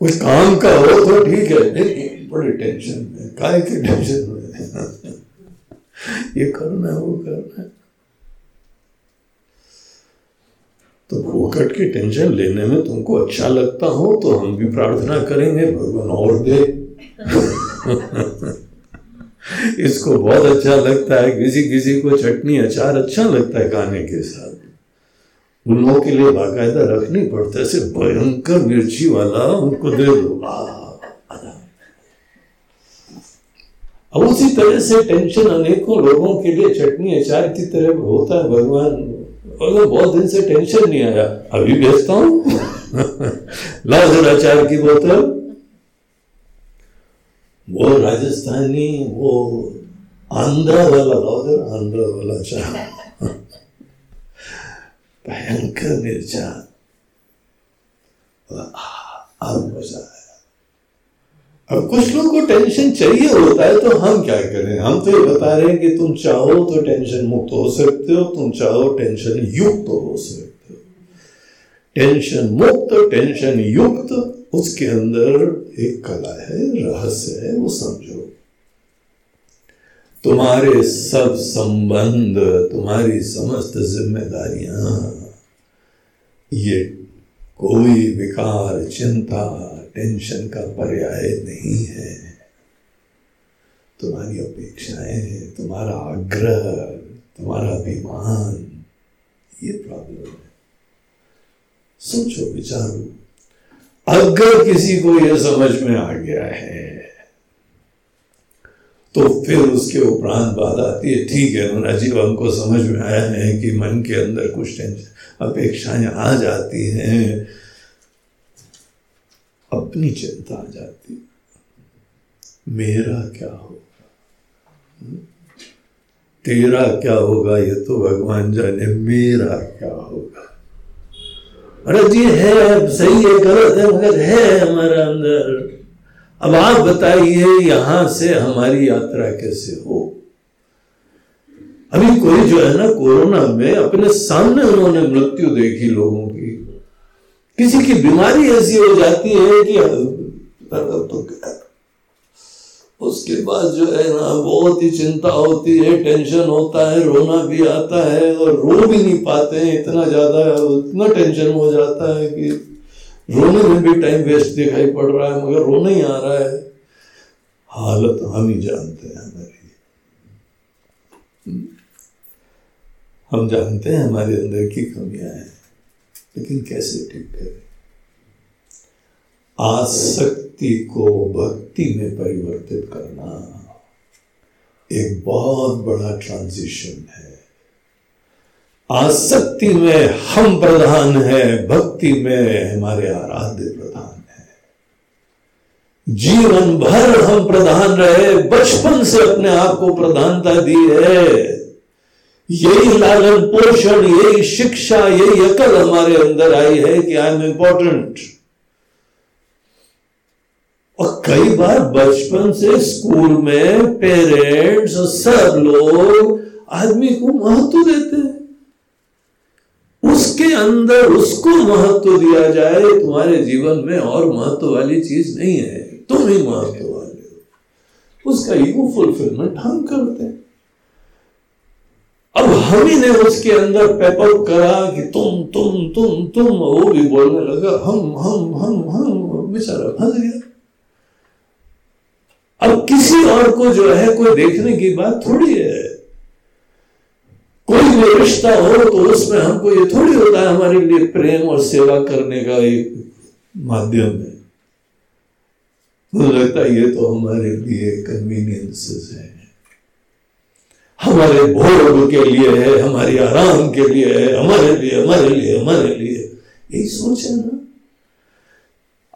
कोई काम का हो तो ठीक है, नहीं, बड़े टेंशन में, काय की टेंशन में? ये करना है, वो करना है। तो फोकट की टेंशन लेने में तुमको अच्छा लगता हो तो हम भी प्रार्थना करेंगे, भगवान और दे। इसको बहुत अच्छा लगता है किसी किसी को चटनी अचार अच्छा लगता है खाने के साथ। उन लोगों के लिए बाकायदा रखनी पड़ता है भयंकर मिर्ची वाला उनको दे दो। अब उसी तरह से टेंशन अनेकों लोगों के लिए चटनी अचार की तरह होता है, भगवान। अगर बहुत दिन से टेंशन नहीं आया। अभी भेजता हूँ। लाओ जरा अचार की बोतल। वो राजस्थानी, वो आंध्रा वाला लाओ जरा आंध्रा वाला अचार भयंकर मिर्चा। अब मज़ा कुछ लोगों को टेंशन चाहिए होता है तो हम क्या करें? हम तो ये बता रहे हैं कि तुम चाहो तो टेंशन मुक्त हो सकते हो, तुम चाहो टेंशन युक्त तो हो सकते हो। टेंशन मुक्त टेंशन युक्त, उसके अंदर एक कला है, रहस्य है, वो समझो। तुम्हारे सब संबंध, तुम्हारी समस्त जिम्मेदारियाँ, ये कोई विकार, चिंता टेंशन का पर्याय नहीं है। तुम्हारी अपेक्षाएँ तुम्हारा आग्रह, तुम्हारा अभिमान, ये प्रॉब्लम है। सोचो, विचारो, अगर किसी को यह समझ में आ गया है तो फिर उसके उपरांत बात आती है, ठीक है राजीव हमको समझ में आया है कि मन के अंदर कुछ टेंशन, अपेक्षाएँ आ जाती हैं अपनी चिंता आ जाती। मेरा क्या होगा? हम्म? तेरा क्या होगा? ये तो भगवान जाने मेरा क्या होगा? अरे जी, है सही है, गलत है, मगर है हमारा अंदर। अब आप बताइए, यहाँ से हमारी यात्रा कैसे हो? अभी कोई जो है ना, कोरोना में अपने सामने उन्होंने मृत्यु देखी लोगों की। किसी की बीमारी ऐसी हो जाती है कि तो उसके बाद जो है ना, बहुत ही चिंता होती है, टेंशन होता है, रोना भी आता है और रो भी नहीं पाते हैं, इतना ज़्यादा इतना टेंशन हो जाता है कि रोने में भी टाइम वेस्ट दिखाई पड़ रहा है, मगर रोना ही आ रहा है। हालत हम ही जानते हैं, हमारी। हम जानते हैं हमारे अंदर की कमियाँ हैं। लेकिन कैसे ठीक करें? आसक्ति को भक्ति में परिवर्तित करना एक बहुत बड़ा ट्रांजिशन है। आसक्ति में हम प्रधान है, भक्ति में हमारे आराध्य प्रधान है। जीवन भर हम प्रधान रहे, बचपन से अपने आप को प्रधानता दी है। यही लालन पोषण, यही शिक्षा, यही अकल हमारे अंदर आई है कि आई एम इंपॉर्टेंट और कई बार बचपन से स्कूल में पेरेंट्स सब लोग आदमी को महत्व देते हैं। उसके अंदर उसको महत्व दिया जाए, तुम्हारे जीवन में और महत्व वाली चीज़ नहीं है। तुम ही महत्व वाले हो। उसका ईगो फुलफिलमेंट हम करते हैं। अब हम ही ने उसके अंदर पेपर करा कि तुम तुम तुम तुम वो भी बोलने लगा, हम हम हम हम बेचारा फंस गया। अब किसी और को जो है, कोई देखने की बात थोड़ी है। कोई भी रिश्ता हो तो उसमें हमको ये थोड़ी होता है हमारे लिए प्रेम और सेवा करने का एक माध्यम है। मुझे लगता है ये तो हमारे लिए कन्वीनियंसेस है। हमारे भोग के लिए है, हमारे आराम के लिए है, हमारे लिए हमारे लिए हमारे लिए। यही सोच है ना?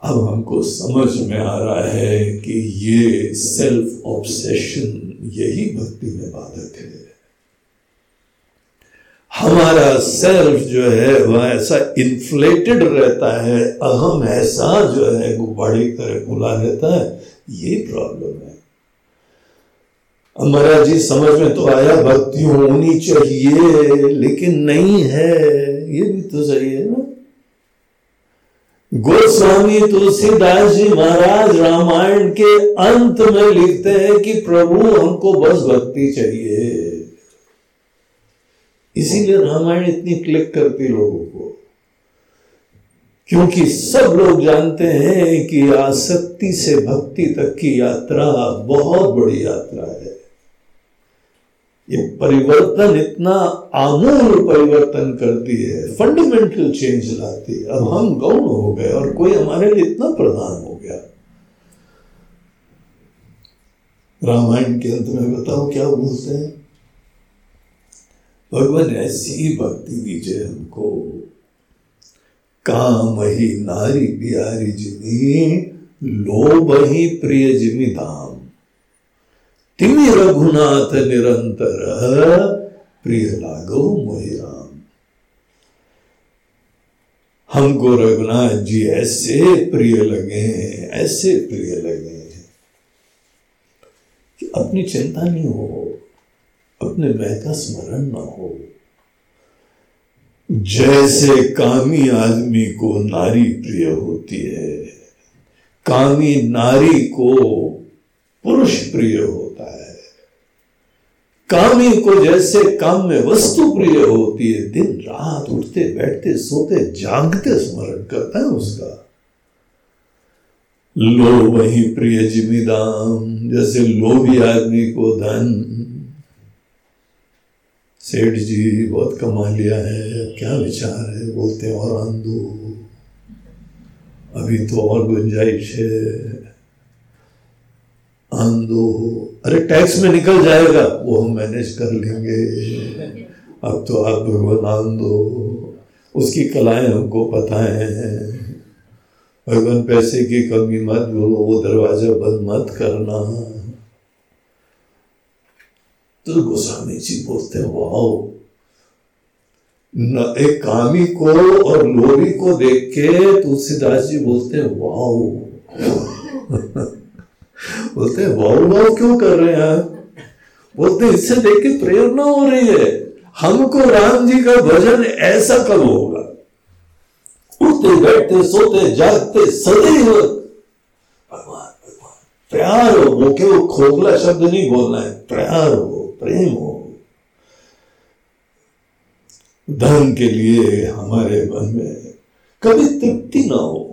अब हमको समझ में आ रहा है कि ये सेल्फ ऑब्सेशन यही भक्ति में बाधक है। हमारा सेल्फ जो है, वह ऐसा इन्फ्लेटेड रहता है, अहम ऐसा जो है गुब्बारे की तरह खुला रहता है। ये प्रॉब्लम है। महाराज जी, समझ में तो आया भक्ति होनी चाहिए, लेकिन नहीं है। ये भी तो सही है ना? गोस्वामी तुलसीदास जी महाराज रामायण के अंत में लिखते हैं कि प्रभु, हमको बस भक्ति चाहिए। इसीलिए रामायण इतनी क्लिक करती लोगों को। क्योंकि सब लोग जानते हैं कि आसक्ति से भक्ति तक की यात्रा बहुत बड़ी यात्रा है। ये परिवर्तन इतना आमूल परिवर्तन करती है फंडामेंटल चेंज लाती है। अब हम गौण हो गए और कोई हमारे लिए इतना प्रधान हो गया। रामायण के अंत में बताओ क्या बोलते हैं? भगवान, ऐसी भक्ति दीजिए हमको। काम ही नारी बिहारी जिनी, लोभ ही प्रिय जिमी धाम। तिमी रघुनाथ निरंतर प्रिय लागो मोहि राम हमको रघुनाथ जी ऐसे प्रिय लगे ऐसे प्रिय लगे कि अपनी चिंता नहीं हो, अपने मैं का स्मरण ना हो। जैसे कामी आदमी को नारी प्रिय होती है, कामी नारी को पुरुष प्रिय है। कामी को जैसे काम में वस्तु प्रिय होती है, दिन रात उठते, बैठते, सोते, जागते स्मरण करता है उसका। लो वही प्रिय जिमीदाम जैसे लोभी आदमी को धन। सेठ जी, बहुत कमा लिया है, क्या विचार है, बोलते और आंदो अभी तो और गुंजाइश है। आंदो अरे टैक्स में निकल जाएगा, वो हम मैनेज कर लेंगे। अब तो आप भगवान आंदो उसकी कलाएँ हमको पता है। भगवान पैसे की कमी मत बोलो, वो दरवाज़ा बंद मत करना। तो गोस्वामी जी बोलते हैं, वाओ एक कामी को और लोरी को देख के तुलसीदास जी बोलते हैं, वाओ। बोलते हैं वाओ वाओ क्यों कर रहे हैं बोलते इससे देख के प्रेरणा हो रही है। हमको राम जी का भजन ऐसा कब होगा। उठते, बैठते, सोते, जागते सदैव भगवान भगवान प्यार हो। वो केवल खोखला शब्द नहीं बोलना है। प्यार हो, प्रेम हो। धन के लिए हमारे मन में कभी तृप्ति ना हो।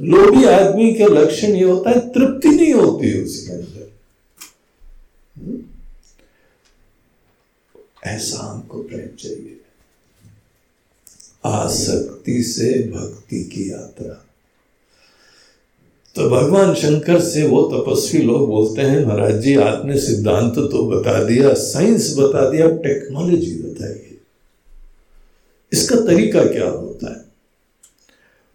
लोभी आदमी के लक्षण ये होता है, तृप्ति नहीं होती उसके अंदर। हम्म? ऐसा हमको प्रेम चाहिए। आसक्ति से भक्ति की यात्रा। तो भगवान शंकर से वो तपस्वी लोग बोलते हैं, महाराज जी, आपने सिद्धांत तो बता दिया, साइंस बता दिया, टेक्नोलॉजी बताइए। इसका तरीका क्या होता है?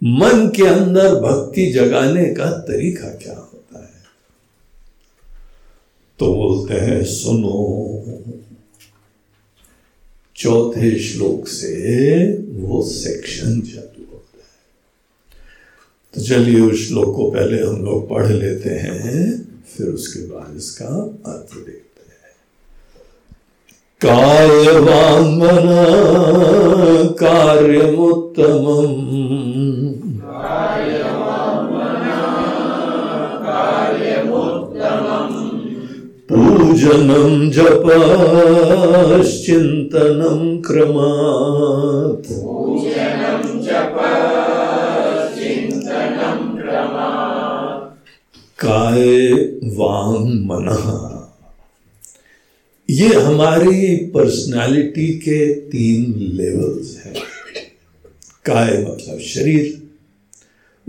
मन के अंदर भक्ति जगाने का तरीका क्या होता है? तो बोलते हैं, सुनो। चौथे श्लोक से वो सेक्शन चालू होता है। तो चलिए उस श्लोक को पहले हम लोग पढ़ लेते हैं, फिर उसके बाद इसका अर्थ देखते काय वांगन कार्यमुत्तमम् पूजनं जपश्चिन्तनं क्रमात् काय वांग मन ये हमारी पर्सनालिटी के तीन लेवल्स हैं। काय मतलब शरीर,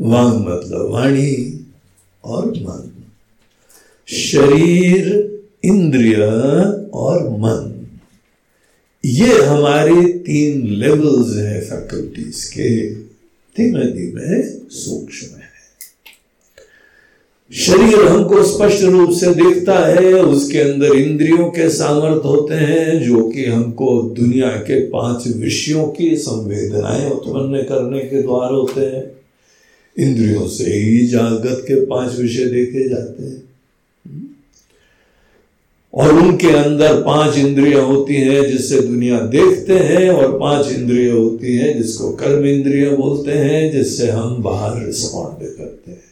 वांग मतलब वाणी और मन। शरीर, इंद्रिय और मन। ये हमारे तीन लेवल्स हैं फैकल्टीज के। धीमे धीमे सूक्ष्म शरीर हमको स्पष्ट रूप से देखता है, उसके अंदर इंद्रियों के सामर्थ होते हैं, जो कि हमको दुनिया के पाँच विषयों की संवेदनाएँ उत्पन्न करने के द्वार होते हैं। इंद्रियों से ही जागत के पाँच विषय देखे जाते हैं। और उनके अंदर पाँच इंद्रियाँ होती हैं जिससे दुनिया देखते हैं, और पाँच इंद्रियाँ होती हैं जिसको कर्म इंद्रिय बोलते हैं, जिससे हम बाहर रिस्पॉन्ड करते हैं।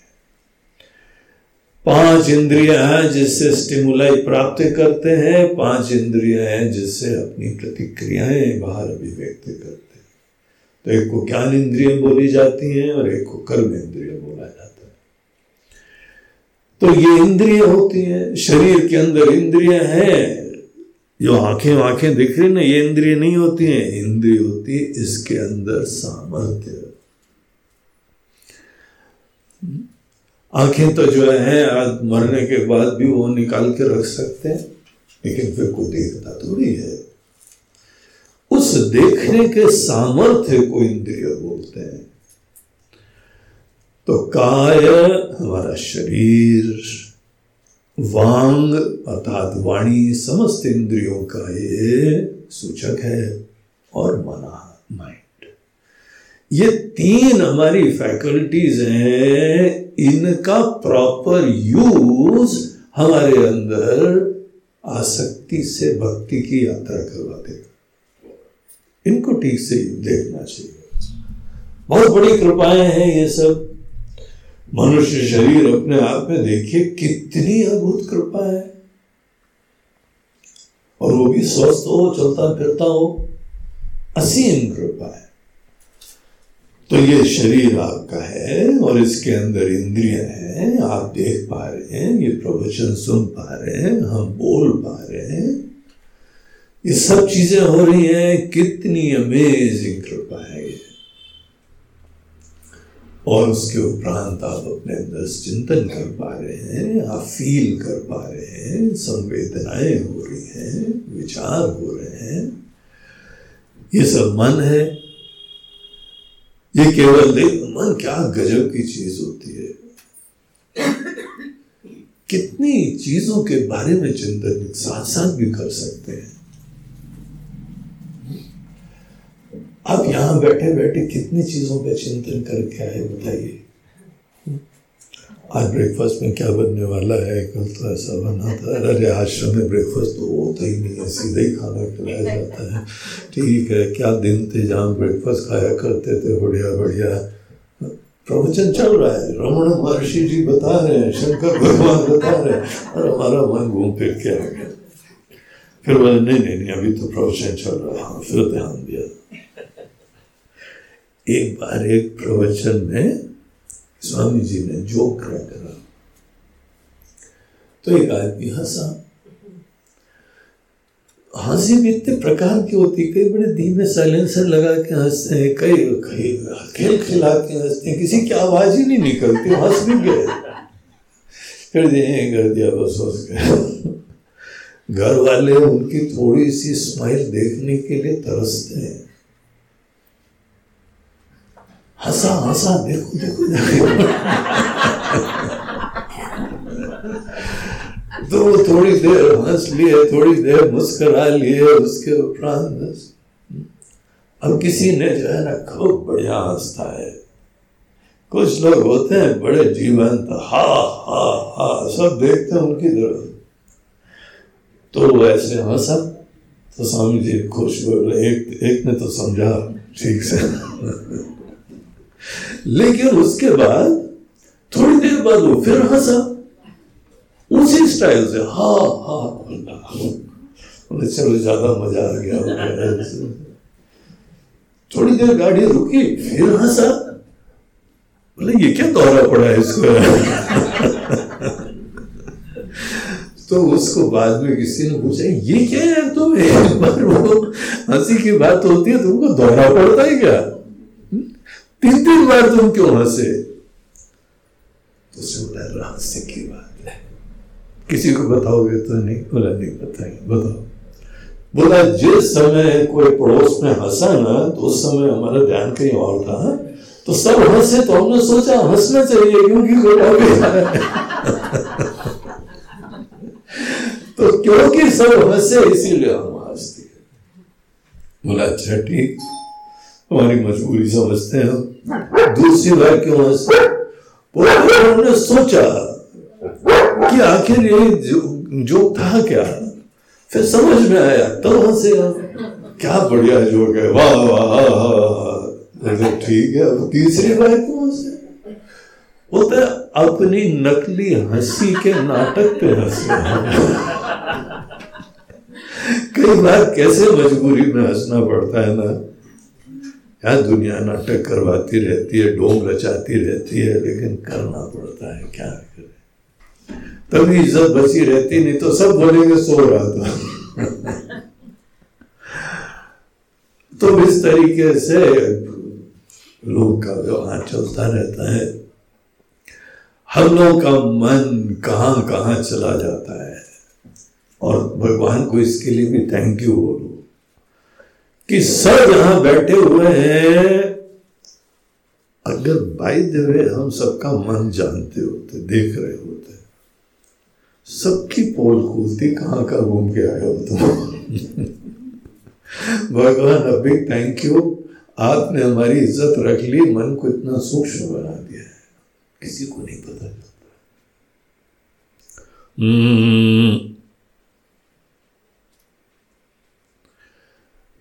पाँच इंद्रिया हैं जिससे स्टिमुलाई प्राप्त करते हैं, पाँच इंद्रिया हैं जिससे अपनी प्रतिक्रियाएँ बाहर अभिव्यक्त करते हैं। तो एक को ज्ञान इंद्रिय बोली जाती हैं और एक को कर्म इंद्रिय बोला जाता है। तो ये इंद्रिय होती हैं। शरीर के अंदर इंद्रिय हैं। जो आँखें आँखें दिख रही ना ये इंद्रिय नहीं होती हैं। इंद्रिय होती है इसके अंदर सामर्थ्य। आँखें तो जो है, आज मरने के बाद भी वो निकाल के रख सकते हैं, लेकिन फिर कोई देखता थोड़ी है। उस देखने के सामर्थ्य को इंद्रिय बोलते हैं। तो काय हमारा शरीर, वांग अर्थात वाणी समस्त इंद्रियों का ये सूचक है और मना माइंड। ये तीन हमारी फैकल्टीज हैं, इनका प्रॉपर यूज़ हमारे अंदर आसक्ति से भक्ति की यात्रा करवा देगा इनको ठीक से देखना चाहिए। बहुत बड़ी कृपाएँ हैं ये सब। मनुष्य शरीर अपने आप में देखिए कितनी अद्भुत कृपा है। और वो भी स्वस्थ हो चलता फिरता हो, असीम कृपा है। तो ये शरीर आपका है और इसके अंदर इंद्रिय है, आप देख पा रहे हैं, ये प्रवचन सुन पा रहे हैं, हम बोल पा रहे हैं। ये सब चीज़ें हो रही हैं, कितनी अमेजिंग कृपा है ये। और उसके उपरांत आप अपने अंदर चिंतन कर पा रहे हैं, आप फील कर पा रहे हैं, संवेदनाएँ हो रही हैं, विचार हो रहे हैं। ये सब मन है ये केवल नहीं मन, क्या गजब की चीज़ होती है। कितनी चीज़ों के बारे में चिंतन साथ साथ भी कर सकते हैं। आप यहाँ बैठे बैठे कितनी चीज़ों पर चिंतन करके आए, बताइए। आज ब्रेकफास्ट में क्या बनने वाला है? कल तो ऐसा बना था। अरे आश्रम में ब्रेकफास्ट तो होता ही नहीं है। सीधे ही खाना खिलाया जाता है। ठीक है क्या दिन थे जहाँ ब्रेकफास्ट खाया करते थे? बढ़िया बढ़िया। प्रवचन चल रहा है। रमण महर्षि जी बता रहे हैं शंकर भगवान बता रहे हैं और हमारा मन घूम फिर के आ गया। फिर बोले नहीं नहीं नहीं अभी तो प्रवचन चल रहा है। हाँ फिर ध्यान दिया। एक बार एक प्रवचन में स्वामी जी ने जो करा करा। तो एक आदमी हंसा। हँसी भी इतने प्रकार की होती, कई बड़े धीमे साइलेंसर लगा के हँसते हैं, कई कई खेल खिला के हँसते हैं, किसी की आवाज़ ही नहीं निकलती हंस भी गए। दिए कर दिया बस हंस गए। घर वाले उनकी थोड़ी सी स्माइल देखने के लिए तरसते हैं। हंसा हंसा, देखो देखो देखो। तो वो थोड़ी देर हंस लिए, थोड़ी देर मुस्करा लिए, उसके उपरांत अब किसी ने जो है ना, खूब बढ़िया हंसता है। कुछ लोग होते हैं बड़े जीवंत, हा हा हा, सब देखते हैं उनकी तरफ़ तो ऐसे हंसा तो स्वामी जी खुश बोले, एक एक ने तो समझा, ठीक से। लेकिन उसके बाद थोड़ी देर बाद वो फिर हंसा। उसी स्टाइल से, हा हा चलो ज़्यादा मज़ा आ गया। थोड़ी देर गाड़ी रुकी, फिर हंसा। बोले, ये क्या दौरा पड़ा है इसको? तो उसको बाद में किसी ने पूछा, ये क्या है तुम एक बार वो हँसी की बात होती है, तुमको दौरा पड़ता है क्या? तीन तीन बार तुम क्यों हंसे तो बोला, रहस्य की बात है। किसी को बताओगे तो नहीं, बोला, नहीं बताएँगे, बताओ। बोला, जिस समय कोई पड़ोस में हंसा ना तो उस समय हमारा ध्यान कहीं और था तो सब हंसे तो हमने सोचा, हंसना चाहिए, क्योंकि तो क्योंकि सब हंसे, इसीलिए हम हँसते बोला अच्छा ठीक। हमारी मजबूरी समझते हैं। दूसरी बार क्यों हमने सोचा कि आखिर ये जो, जो था क्या? फिर समझ में आया तो हंसे क्या बढ़िया जोक है वाह वाह ठीक है तीसरी बार क्यों हंसे वो तो अपनी नकली हँसी के नाटक पे हंसे कई बार कैसे मजबूरी में हंसना पड़ता है ना? क्या दुनिया नाटक करवाती रहती है डोंग रचाती रहती है, लेकिन करना पड़ता है, क्या करे? तभी इज़्ज़त बची रहती, नहीं तो सब बोलेंगे, सो रहा था। तो इस तरीके से लोग का व्यवहार चलता रहता है। हम लोगों का मन कहाँ कहाँ चला जाता है। और भगवान को इसके लिए भी थैंक यू बोलो। कि सब यहाँ बैठे हुए हैं। अगर बाई देवे हम सबका मन जानते होते, देख रहे होते। सबकी पोल खुलती, कहाँ का घूम के आए हो तुम? भगवान अभी थैंक यू आपने हमारी इज़्ज़त रख ली, मन को इतना सूक्ष्म बना दिया है। किसी को नहीं पता चलता।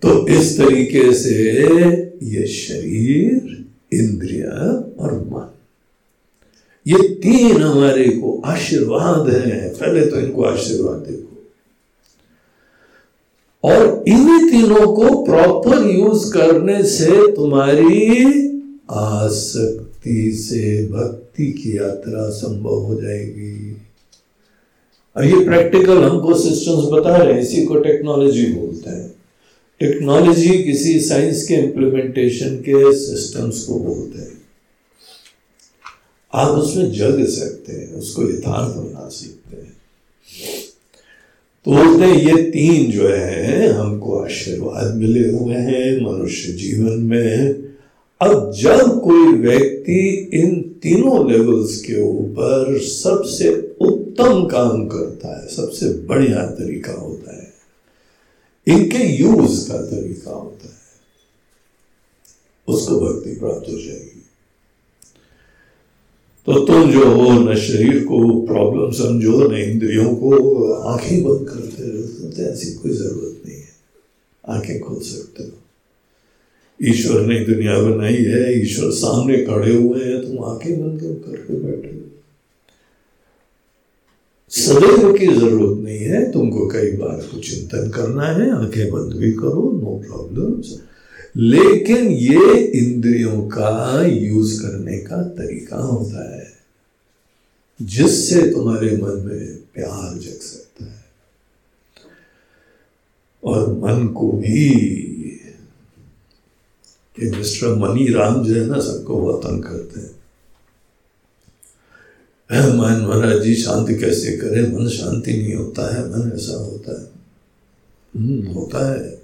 तो इस तरीके से ये शरीर, इंद्रिया और मन। ये तीन हमारे को आशीर्वाद है। पहले तो इनको आशीर्वाद देखो। और इन्हीं तीनों को प्रॉपर यूज़ करने से तुम्हारी आसक्ति से भक्ति की यात्रा संभव हो जाएगी। ये प्रैक्टिकल हमको सिस्टम्स बता रहे हैं, इसी को टेक्नोलॉजी बोलते हैं। टेक्नोलॉजी किसी साइंस के इम्प्लीमेंटेशन के सिस्टम्स को बोलते हैं। आप उसमें जग सकते हैं, उसको यथार्थ बना सकते हैं। तो बोलते ये तीन जो है, हमको आशीर्वाद मिले हुए हैं, मनुष्य जीवन में। अब जब कोई व्यक्ति इन तीनों लेवल्स के ऊपर सबसे उत्तम काम करता है, सबसे बढ़िया तरीका होता है इनके यूज़ का तरीका होता है। उसको भक्ति प्राप्त हो जाएगी। तो तुम जो हो न शरीर को, प्रॉब्लम समझो, न इंद्रियों को, आँखें बंद करते रहो तो ऐसी कोई ज़रूरत नहीं है। आँखें खोल सकते हो। ईश्वर ने दुनिया बनाई है, ईश्वर सामने खड़े हुए हैं, तुम आँखें बंद करके बैठे हो? सदैव की ज़रूरत नहीं है। तुमको कई बार कुछ चिंतन करना है, आँखें बंद भी करो, नो प्रॉब्लम। लेकिन ये इंद्रियों का यूज़ करने का तरीका होता है, जिससे तुम्हारे मन में प्यार जग सकता है। और मन को भी मिस्टर मनी राम जो है ना, सबको वतन करते हैं। मन महाराज जी शांति कैसे करे? मन शांति नहीं होता है मन ऐसा होता है। हम्म, होता है।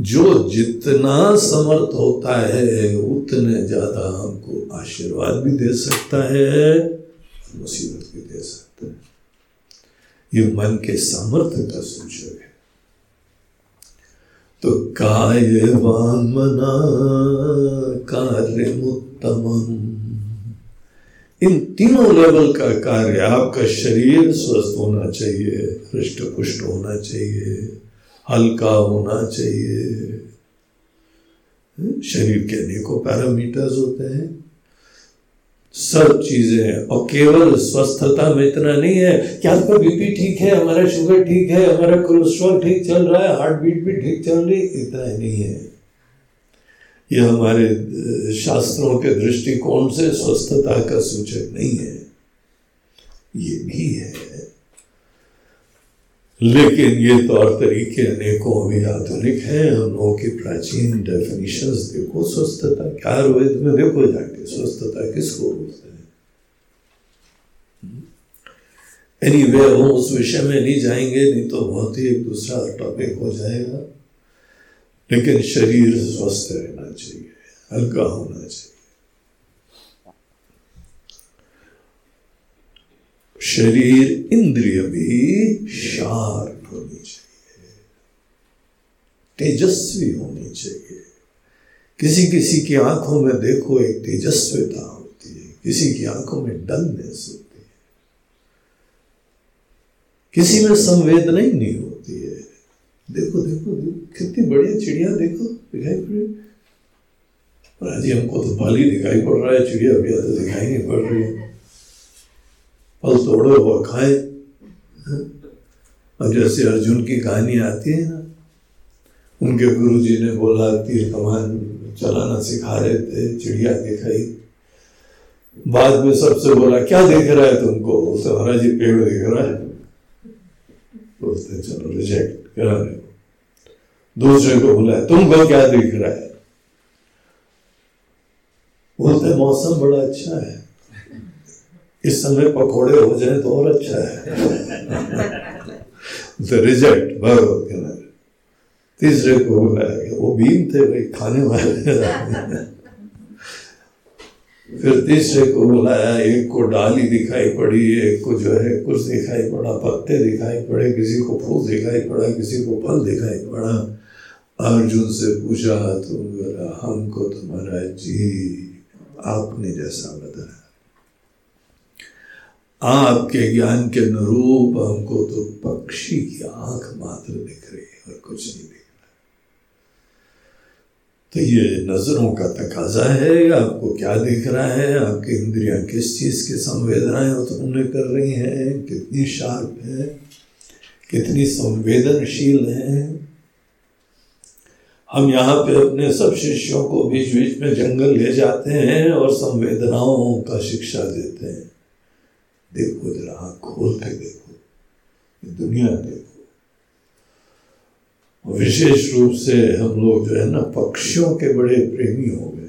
जो जितना समर्थ होता है उतने ज़्यादा हमको आशीर्वाद भी दे सकता है मुसीबत भी दे सकता है। ये मन के सामर्थ्य का सूचक है। तो काय वान मना कार्य उत्तम इन तीनों लेवल का कार्य आपका शरीर स्वस्थ होना चाहिए हृष्ट पुष्ट होना चाहिए, हल्का होना चाहिए। शरीर के अनेकों पैरामीटर्स होते हैं। सब चीज़ें, और केवल स्वस्थता में इतना नहीं है कि आपका बीपी ठीक है, हमारा शुगर ठीक है, हमारा कोलेस्ट्रॉल ठीक चल रहा है हार्ट बीट भी ठीक चल रही इतना ही नहीं है। ये हमारे शास्त्रों के दृष्टिकोण से स्वस्थता का सूचक नहीं है। ये भी है। लेकिन ये तौर तरीके अनेकों अभी आधुनिक हैं हम लोगों की प्राचीन डेफिनेशन देखो स्वस्थता क्या आयुर्वेद में, देखो जाके स्वस्थता किसको बोलते हैं। एनी वे हम उस विषय में नहीं जाएँगे, नहीं तो बहुत ही एक दूसरा टॉपिक हो जाएगा। लेकिन शरीर स्वस्थ रहना चाहिए। हल्का होना चाहिए। शरीर इंद्रिय भी शार्प होनी चाहिए। तेजस्वी होनी चाहिए। किसी किसी की आँखों में देखो एक तेजस्विता होती है। किसी की आँखों में डलनेस होती है। किसी में संवेदना ही नहीं होती है। देखो देखो देखो, कितनी बढ़िया चिड़िया, देखो, दिखाई पड़ी राज़ी हमको तो ही दिखाई पड़ रहा है, चिड़िया बढ़िया तो दिखाई नहीं पड़ रही है। फल तोड़ो और खाए अब जैसे अर्जुन की कहानी आती है ना, उनके गुरु जी ने बोला तीर कमान चलाना सिखा रहे थे, चिड़िया दिखाई। बाद में सबसे बोला, क्या देख रहा है तुमको? बोलते, महाराज जी पेड़ दिख रहा है। बोलते, चलो रिजेक्ट करा रहे दूसरे को बोला, तुमको क्या दिख रहा है बोलते मौसम बड़ा अच्छा है। इस समय पकोड़े हो जाए तो और अच्छा है। तो रिजेक्ट भगवत किनारे तीसरे को वो भीम थे भाई, खाने वाले। फिर तीसरे को बुलाया एक को डाली दिखाई पड़ी, एक को जो है कुछ दिखाई पड़ा, पत्ते दिखाई पड़े, किसी को फूल दिखाई पड़ा, किसी को फल दिखाई पड़ा। अर्जुन से पूछा तो बोला हमको तुम्हारा जी आपने जैसा बताया। आपके ज्ञान के अनुरूप हमको तो पक्षी की आँख मात्र दिख रही है और कुछ नहीं दिख रहा। तो ये नज़रों का तकाजा है आपको क्या दिख रहा है, आपकी इंद्रियाँ किस चीज़ की संवेदनाएँ उत्पन्न कर रही हैं, कितनी शार्प है, कितनी संवेदनशील है हम यहाँ पे अपने सब शिष्यों को बीच बीच में जंगल ले जाते हैं और संवेदनाओं का शिक्षा देते हैं। देखो जरा खोल के देखो। दुनिया देखो। विशेष रूप से हम लोग जो है ना, पक्षियों के बड़े प्रेमी हो गए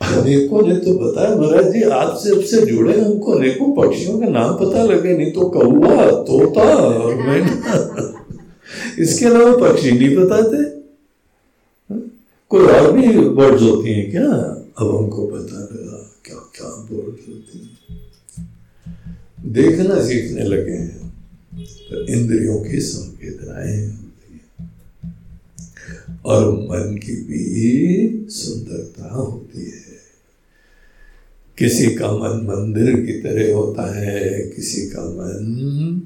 अनेकों ने तो बताया, महाराज जी, आपसे अब से जुड़े हमको अनेकों पक्षियों के नाम पता लगे, नहीं तो कौआ तोता और मैना इसके अलावा पक्षी नहीं बताते कोई और भी बर्ड्स होती हैं क्या? अब हमको पता लगा क्या क्या बर्ड्स होती हैं। देखना, सीखने लगे हैं। तो इंद्रियों की संवेदनाएँ होती है। और मन की भी सुंदरता होती है। किसी का मन मंदिर की तरह होता है, किसी का मन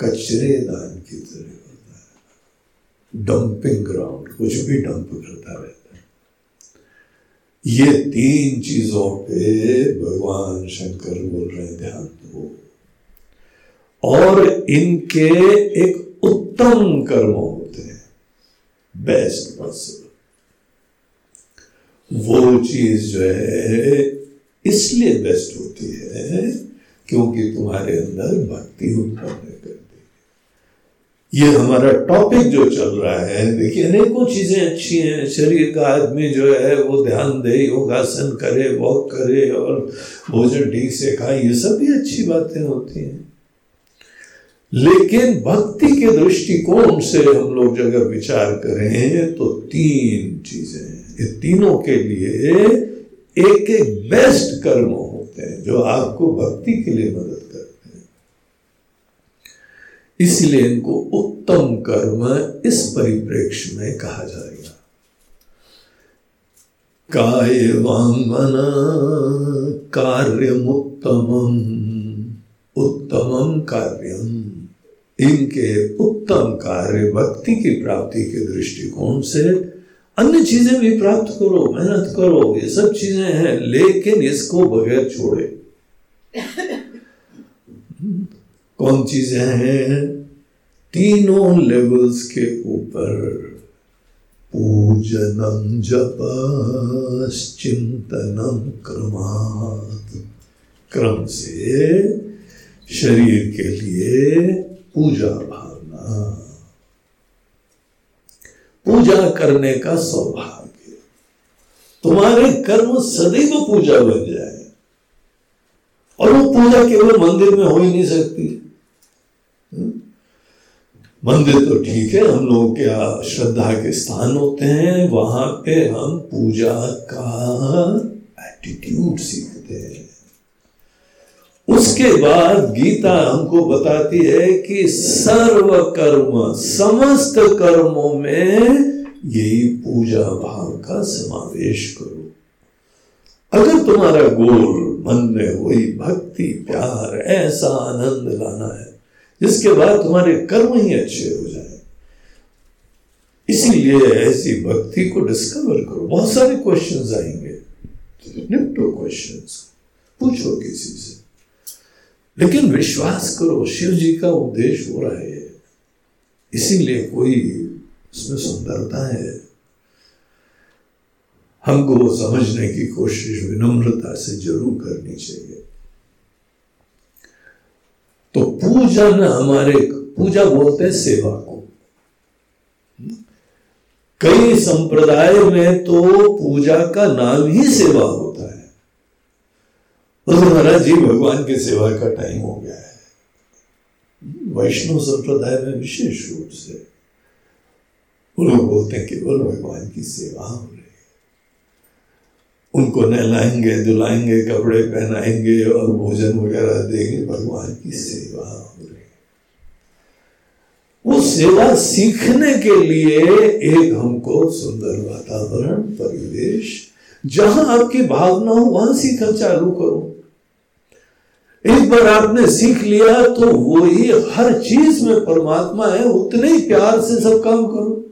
कचरे दान की तरह डंपिंग ग्राउंड कुछ भी डंप करता रहता है। ये तीन चीज़ों पे भगवान शंकर बोल रहे हैं, ध्यान दो। और इनके एक उत्तम कर्म होते हैं। बेस्ट पॉसिबल वो चीज़ जो है, इसलिए बेस्ट होती है, क्योंकि तुम्हारे अंदर भक्ति उत्पन्न ये हमारा टॉपिक जो चल रहा है, देखिए, अनेकों चीज़ें अच्छी हैं। शरीर का आदमी जो है, वो ध्यान दे, योगासन करे वॉक करे और भोजन ठीक से खाए, ये सब भी अच्छी बातें होती हैं। लेकिन भक्ति के दृष्टिकोण से हम लोग जगह विचार करें तो तीन चीज़ें ये तीनों के लिए एक एक बेस्ट कर्म होते हैं, जो आपको भक्ति के लिए मदद इसलिए इनको उत्तम कर्म इस परिप्रेक्ष्य में कहा जाएगा। काय वांगना कार्यमुत्तम उत्तमम कार्यम। इनके उत्तम कार्य भक्ति की प्राप्ति के दृष्टिकोण से अन्य चीज़ें भी प्राप्त करो, मेहनत करो, ये सब चीज़ें हैं, लेकिन इसको बगैर छोड़े। कौन चीज़ें हैं? तीनों लेवल्स के ऊपर पूजनम जप चिंतनम क्रमात्। क्रम से शरीर के लिए पूजा भावना। पूजा करने का सौभाग्य। तुम्हारे कर्म सदैव पूजा बन जाए। और वो पूजा केवल मंदिर में हो ही नहीं सकती? मंदिर तो ठीक है, हम लोग के श्रद्धा के स्थान होते हैं, वहाँ पे हम पूजा का एटीट्यूड सीखते हैं। उसके बाद गीता हमको बताती है कि सर्व कर्म, समस्त कर्मों में यही पूजा भाव का समावेश करो। अगर तुम्हारा गोल मन में वही भक्ति, प्यार, ऐसा आनंद लाना है जिसके बाद तुम्हारे कर्म ही अच्छे हो जाए। इसीलिए ऐसी भक्ति को डिस्कवर करो। बहुत सारे क्वेश्चन आएँगे। निपटो क्वेश्चन पूछो किसी से। लेकिन विश्वास करो, शिव जी का उपदेश हो रहा है। इसीलिए कोई उसमें सुंदरता है। हमको समझने की कोशिश विनम्रता से ज़रूर करनी चाहिए। तो पूजा पूजन हमारे पूजा बोलते हैं सेवा को। कई संप्रदाय में तो पूजा का नाम ही सेवा होता है। महाराज जी भगवान की सेवा का टाइम हो गया है। वैष्णव संप्रदाय में विशेष रूप से लोग बोलते हैं केवल भगवान की सेवा है उनको नहलाएँगे, धुलाएँगे, कपड़े पहनाएँगे और भोजन वगैरह देंगे भगवान की सेवा। हो वो सेवा सीखने के लिए एक हमको सुंदर वातावरण, परिवेश, जहाँ आपकी भावना हो वहाँ सीखा चालू करो। एक बार आपने सीख लिया तो वो ही हर चीज़ में परमात्मा है, उतने ही प्यार से सब काम करो।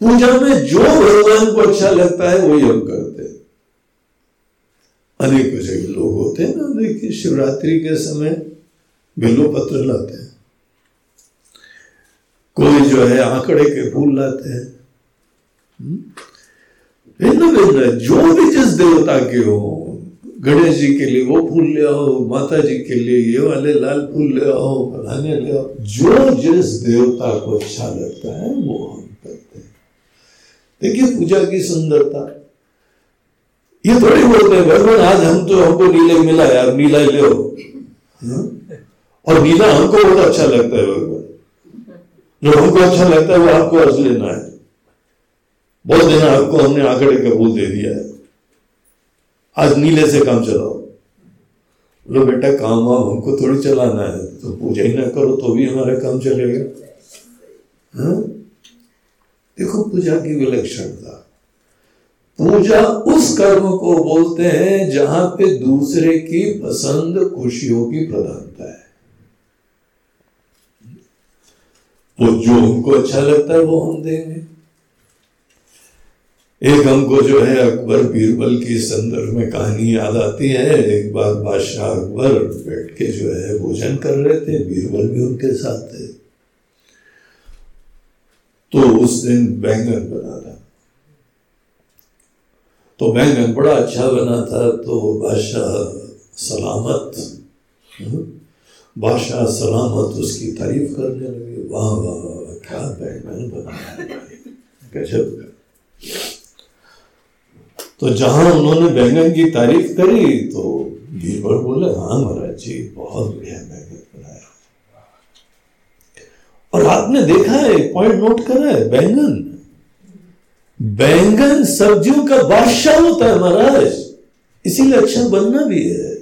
पूजा में जो भगवान को अच्छा लगता है, वही हम करते हैं। अनेक जगह लोग होते हैं ना, देखिए, शिवरात्रि के समय बिल्लो पत्र लाते हैं। कोई जो है, आंकड़े के फूल लाते हैं। हम्म? भिन्न भिन्न, जो भी जिस देवता के हो, गणेश जी के लिए वो फूल ले आओ, माता जी के लिए ये वाले लाल फूल ले आओ, फलाने ले आओ, जो जिस देवता को अच्छा लगता है, वो हम करते देखिए पूजा की सुंदरता। ये थोड़ी बोलते हैं, भगवान, आज हम तो हमको नीले मिला यार नीला ले हो हाँ? और नीला हमको बहुत अच्छा लगता है, भगवान। जो हमको अच्छा लगता है, वो आपको अर्ज़ लेना है। बहुत देना आपको हमने आंकड़े का फूल दे दिया है। आज नीले से काम चलाओ। बोलो, बेटा, काम वाम हमको थोड़ी चलाना है तो पूजा ही ना करो तो भी हमारा काम चलेगा। हाँ? देखो पूजा की विलक्षणता पूजा उस कर्म को बोलते हैं जहाँ पे दूसरे की पसंद खुशियों की प्रधानता है। वो जो हमको अच्छा लगता है वो हम देंगे। एक हमको जो है अकबर बीरबल की संदर्भ में कहानी याद आती है। एक बार बादशाह अकबर बैठ के जो है भोजन कर रहे थे। बीरबल भी उनके साथ थे। तो उस दिन बैंगन बना था। तो बैंगन बड़ा अच्छा बना था तो बादशाह सलामत हम्म, बादशाह सलामत उसकी तारीफ़ करने लगे वाह वाह वाह क्या बैंगन बना तो जहाँ उन्होंने बैंगन की तारीफ़ करी तो बीरबल बोले हाँ महाराज जी बहुत बढ़िया और आपने देखा है पॉइंट नोट करा है, बैंगन। बैंगन सब्जियों का बादशाह होता है महाराज। इसीलिए अच्छा बनना भी है।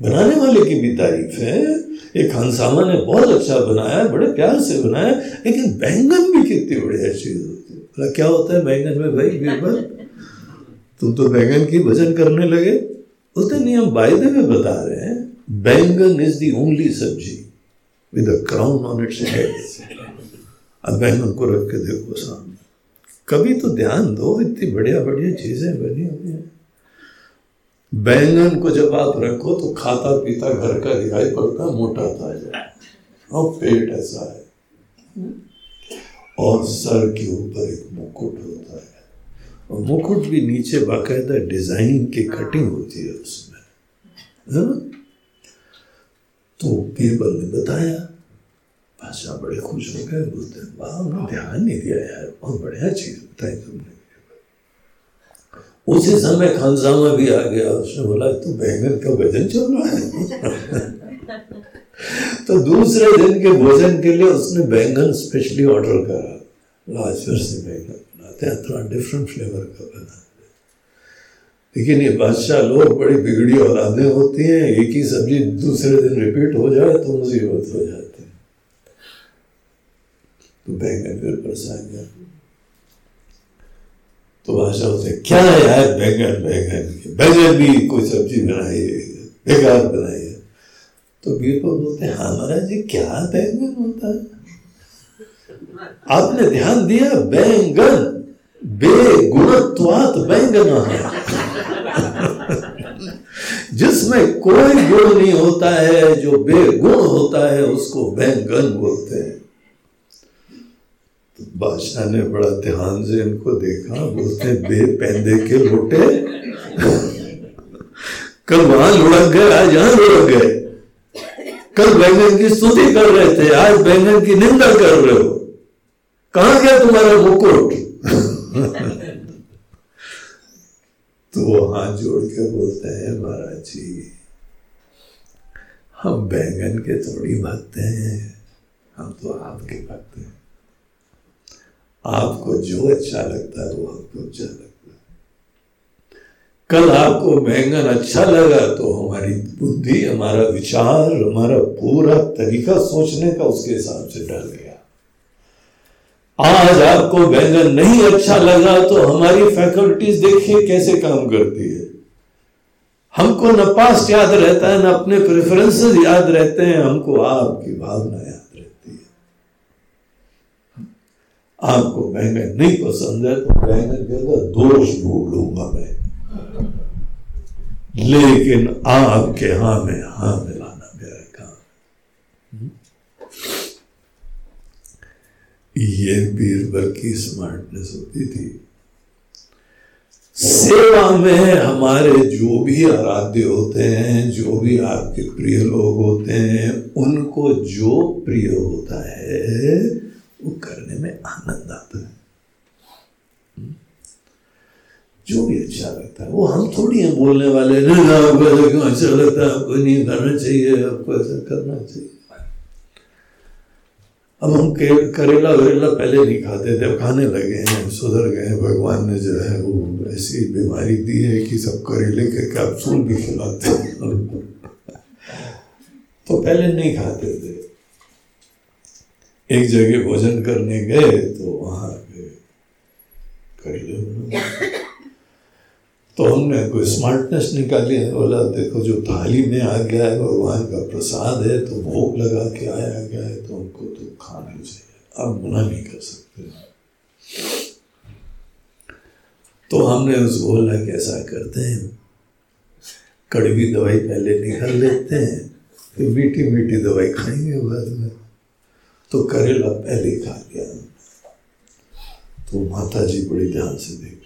बनाने वाले की भी तारीफ़ है। एक खानसामा ने बहुत अच्छा बनाया, बड़े प्यार से बनाया, लेकिन बैंगन भी कितनी बढ़िया चीज़ होती है। क्या होता है बैंगन में भाई बीरबल तुम तो बैंगन की भजन करने लगे। उसने नियम वायदे में बता रहे हैं, बैंगन इज़ दी ओनली सब्ज़ी। With a crown on its head अब बैंगन को रख के देखो सामने कभी तो ध्यान दो इतनी बढ़िया बढ़िया चीज़ें बनी हुई हैं बैंगन को जब आप रखो तो खाता पीता घर का दिखाई पड़ता मोटा था जाए और पेट ऐसा है और सर के ऊपर एक मुकुट होता है और मुकुट भी नीचे बाकायदा डिज़ाइन की कटिंग होती है उसमें है ना तो बीरबल ने बताया, भाषा बड़े खुश हो गए, बोलते वाह ध्यान नहीं दिया यार, बहुत बढ़िया चीज़ बताई तुमने। उसी समय खानसामा भी आ गया, उसने बोला तो बैंगन का भजन चल रहा है? तो दूसरे दिन के भोजन के लिए उसने बैंगन स्पेशली ऑर्डर करा। आज फिर से बैंगन बनाते हैं, थोड़ा डिफरेंट फ्लेवर का बना लेकिन ये बादशाह लोग बड़ी बिगड़ी और औलादें होती हैं, एक ही सब्ज़ी दूसरे दिन रिपीट हो जाए तो मुसीबत हो जाती है। तो बैंगन फिर परसा गया तो बादशाह से क्या है यार बैंगन बैंगन बैंगन भी कोई सब्ज़ी बनाई है, बेकार बनाई है। तो बीरबल बोलते हैं हाँ महाराज जी, क्या बैंगन होता है? आपने ध्यान दिया, बैंगन, बेगुणत्वात बैंगन जिसमें कोई गुण नहीं होता है, जो बेगुण होता है, उसको बैंगन बोलते हैं। तो बादशाह ने बड़ा ध्यान से इनको देखा, बोलते, बे पैदे के लोटे, कल वहाँ लुढ़क गए, आज यहाँ लुढ़क गए। कल बैंगन की स्तुति कर रहे थे, आज बैंगन की निंदा कर रहे हो। कहा गया तुम्हारा मुकुट? तो वो हाथ जोड़ के बोलते हैं, महाराज जी, हम बैंगन के थोड़ी भक्त हैं, हम तो आपके भक्त हैं। आपको जो अच्छा लगता है, वो हमको अच्छा लगता है। कल आपको बैंगन अच्छा लगा तो हमारी बुद्धि, हमारा विचार, हमारा पूरा तरीका सोचने का उसके हिसाब से डर गया आज आपको बैंगन नहीं अच्छा लगा तो हमारी फैकल्टीज देखिए कैसे काम करती है। हमको न पास्ट याद रहता है, न अपने प्रेफरेंसेस याद रहते हैं, हमको आपकी भावना याद रहती है। आपको बैंगन नहीं पसंद है तो बैंगन के अंदर दोष ढूंढ लूँगा मैं। लेकिन आपके हाँ में हाँ मिलाना मेरा काम ये बीरबल की स्मार्टनेस होती थी। सेवा में हमारे जो भी आराध्य होते हैं, जो भी आपके प्रिय लोग होते हैं, उनको जो प्रिय होता है, वो करने में आनंद आता है। जो भी अच्छा लगता है, वो हम थोड़ी हैं बोलने वाले नहीं आपको अच्छा लगता है? आपको नहीं करना चाहिए, आपको ऐसा करना चाहिए। अब हम करेला वरेला पहले नहीं खाते थे, अब खाने लगे हैं, सुधर गए भगवान ने जो है वो ऐसी बीमारी दी है कि सब करेले के कैप्सूल भी खिलाते हैं। तो पहले नहीं खाते थे। एक जगह भोजन करने गए तो वहाँ पे करेले तो हमने कोई स्मार्टनेस निकाली है बोला, देखो, जो थाली में आ गया है, भगवान का प्रसाद है तो भोग लगा के आया गया है तो हमको खाना चाहिए अब मना नहीं कर सकते। तो हमने उस बोला कि ऐसा करते हैं। कड़वी दवाई पहले निकाल लेते हैं, फिर मीठी मीठी दवाई खाएँगे बाद में। तो करेला पहले खा लिया। तो माता जी बड़ी ध्यान से देख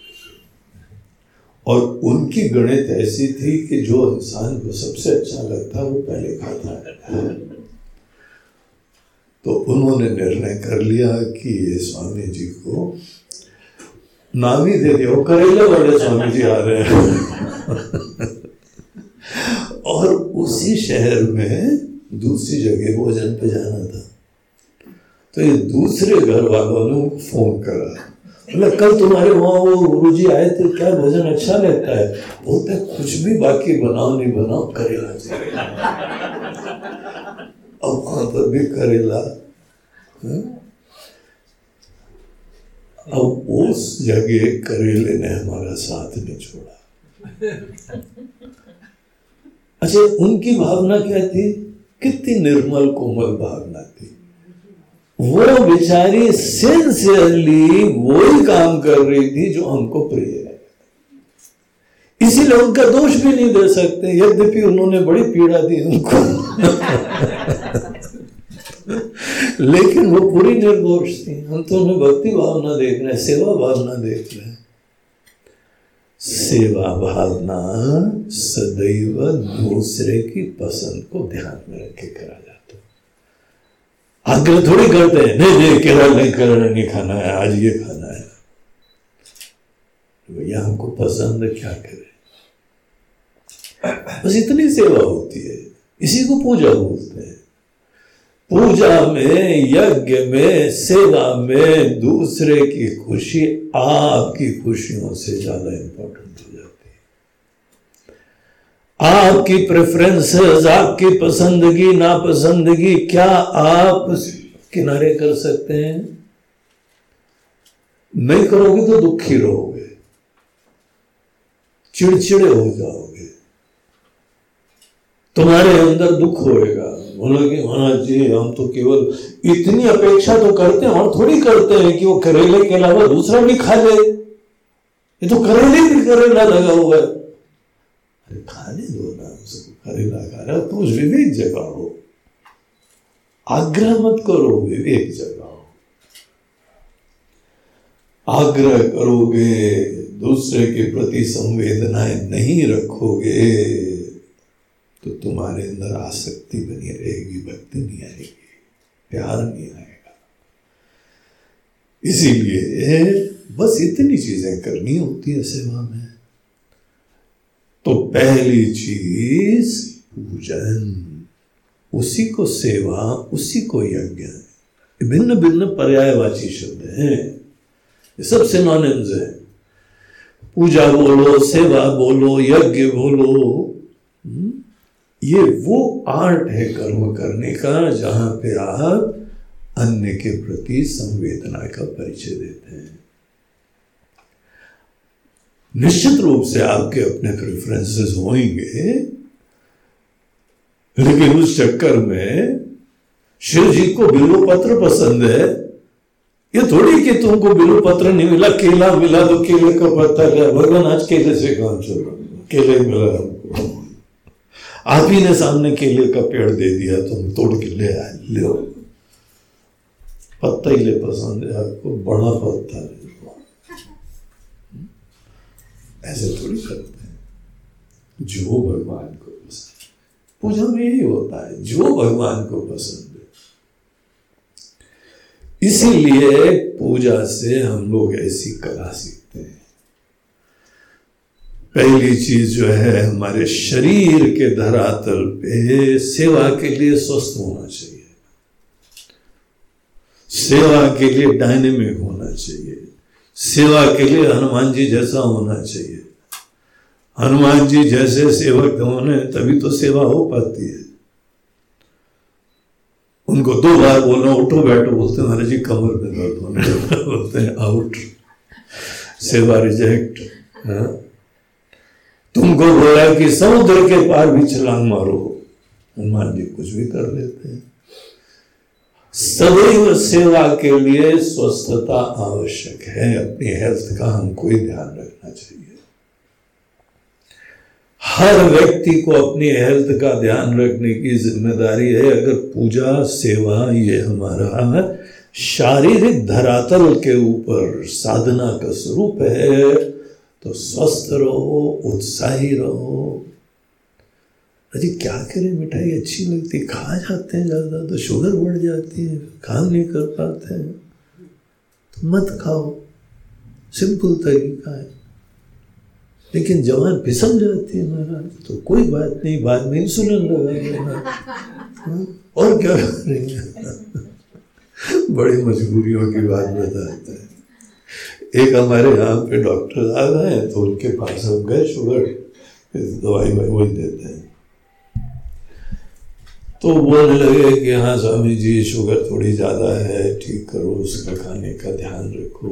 और उनकी गणित ऐसी थी कि जो इंसान को सबसे अच्छा लगता है, वो पहले खाता है। तो उन्होंने निर्णय कर लिया कि ये स्वामी जी को नाम ही दे दिया। करेले वाले स्वामी जी आ रहे हैं। और उसी शहर में दूसरी जगह भोजन पे जाना था। तो ये दूसरे घर वालों ने फ़ोन करा। बोला, कल तुम्हारे वहाँ वो गुरु जी आए थे, क्या भोजन अच्छा लगता है? बोलते, कुछ भी बाकी बनाओ, नहीं बनाओ, करेला वहाँ पर भी करेला। हाँ? अब उस जगह करेले ने हमारा साथ नहीं छोड़ा। अच्छा उनकी भावना क्या थी? कितनी निर्मल, कोमल भावना थी। वो बेचारी सिंसियरली वही काम कर रही थी जो हमको प्रिय इसीलिए उनका दोष भी नहीं दे सकते, यद्यपि उन्होंने बड़ी पीड़ा दी उनको। लेकिन वो पूरी निर्दोष थी। हम तो उन्हें भक्ति भावना देख रहे हैं, सेवा भावना देख रहे हैं। सेवा भावना सदैव दूसरे की पसंद को ध्यान में रखे करा जाता आग्रह थोड़ी करते हैं। नहीं नहीं केरल नहीं केरल नहीं खाना है, आज ये खाना है। भैया, हमको पसंद क्या करें? बस इतनी सेवा होती है। इसी को पूजा बोलते हैं। पूजा में, यज्ञ में, सेवा में दूसरे की खुशी आपकी खुशियों से ज़्यादा इंपॉर्टेंट हो जाती है। आपकी प्रेफरेंसेस आपकी पसंदगी, नापसंदगी क्या आप किनारे कर सकते हैं? नहीं करोगे तो दुखी रहोगे। चिड़चिड़े हो जाओगे। तो तुम्हारे अंदर दुख होएगा। बोला कि महाराज जी, हम तो केवल इतनी अपेक्षा तो करते हैं और थोड़ी करते हैं कि वो करेले के अलावा दूसरा भी खा ले। ये तो करेले भी करेला लगा हुआ है। अरे खाने दो ना उसको करेला खा रहा तो विवेक जगाओ। आग्रह मत करो, विवेक जगाओ। आग्रह करोगे, दूसरे के प्रति संवेदनाएँ नहीं रखोगे। तो तुम्हारे अंदर आसक्ति बनी रहेगी, भक्ति नहीं आएगी, प्यार नहीं आएगा। इसीलिए बस इतनी चीज़ें करनी होती है सेवा में। तो पहली चीज़ पूजन। उसी को सेवा, उसी को यज्ञ। भिन्न भिन्न पर्यायवाची शब्द हैं। ये सब सिनोनिम्स है। पूजा बोलो, सेवा बोलो, यज्ञ बोलो? ये वो आर्ट है कर्म करने का, जहाँ पे आप अन्य के प्रति संवेदना का परिचय देते हैं। निश्चित रूप से आपके अपने प्रेफरेंसेस होंगे, लेकिन उस चक्कर में शिव जी को बिल्लो पत्र पसंद है। ये थोड़ी कि तुमको बिल्लो पत्र नहीं मिला, केला मिला तो केले का पत्ता भगवान आज केले से काम चल रहा केले मिला हमको। आप ही ने सामने केले का पेड़ दे दिया तुम तोड़ के ले आए, ले पत्ता ही ले पसंद है, आपको बड़ा पत्ता ले ऐसे थोड़ी करते हैं। जो भगवान को पसंद पूजा में यही होता है, जो भगवान को पसंद है। इसीलिए पूजा से हम लोग ऐसी कला सीखते हैं पहली चीज़ जो है, हमारे शरीर के धरातल पे सेवा के लिए स्वस्थ होना चाहिए। सेवा के लिए डायनेमिक होना चाहिए। सेवा के लिए हनुमान जी जैसा होना चाहिए। हनुमान जी जैसे सेवक होने, तभी तो सेवा हो पाती है। उनको दो बार बोलना, उठो बैठो, बोलते हैं, महाराज जी, कमर में दर्द होने बोलते हैं, आउट। सेवा रिजेक्ट हाँ। तुमको बोला कि समुद्र के पार भी छलांग मारो। हनुमान जी कुछ भी कर लेते हैं। सदैव सेवा के लिए स्वस्थता आवश्यक है। अपनी हेल्थ का हमको ही ध्यान रखना चाहिए। हर व्यक्ति को अपनी हेल्थ का ध्यान रखने की ज़िम्मेदारी है। अगर पूजा, सेवा, ये हमारा शारीरिक धरातल के ऊपर साधना का स्वरूप है तो स्वस्थ रहो उत्साही रहो। अजी क्या करें मिठाई अच्छी लगती खा जाते हैं ज़्यादा तो शुगर बढ़ जाती है काम नहीं कर पाते हैं। तो मत खाओ। सिंपल तरीका है। लेकिन जवान फिसल जाती है महाराज तो कोई बात नहीं बाद में इंसुलिन लगा हाँ, और क्या करेंगे? बड़ी मजबूरियों की बात बताते हैं। एक हमारे यहाँ पे डॉक्टर आ गए हैं तो उनके पास हम गए, शुगर दवाई वाई वही देते हैं। तो बोलने लगे कि हाँ स्वामी जी, शुगर थोड़ी ज़्यादा है, ठीक करो, उसका खाने का ध्यान रखो।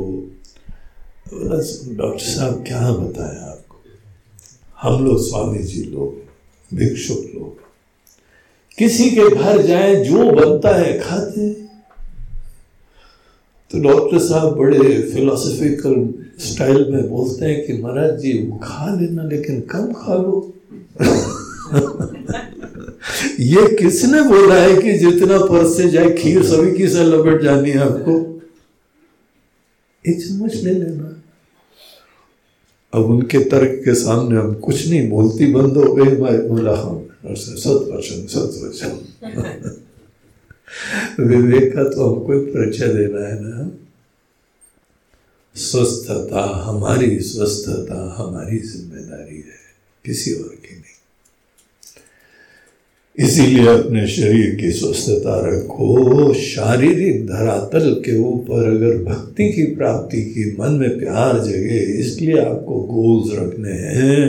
बोला, डॉक्टर साहब, क्या बताया आपको? हम लोग स्वामी जी लोग, भिक्षुक लोग, किसी के घर जाए, जो बनता है खाते तो डॉक्टर साहब बड़े फिलोसफिकल स्टाइल में बोलते हैं कि महाराज जी खा लेना, लेकिन कम खा लो। ये किसने बोला है कि जितना परस से जाए खीर सभी की से लपेट जानी है आपको? एक चम्मच ले लेना। अब उनके तर्क के सामने हम कुछ नहीं बोलती, बंद हो गई मैं बोला हम सत वचन सत वचन विवेक का तो हमको परिचय देना है ना? स्वस्थता हमारी स्वस्थता हमारी ज़िम्मेदारी है, किसी और की नहीं। इसीलिए अपने शरीर की स्वस्थता रखो, शारीरिक धरातल के ऊपर अगर भक्ति की प्राप्ति की मन में प्यार जगे, इसलिए आपको गोल्स रखने हैं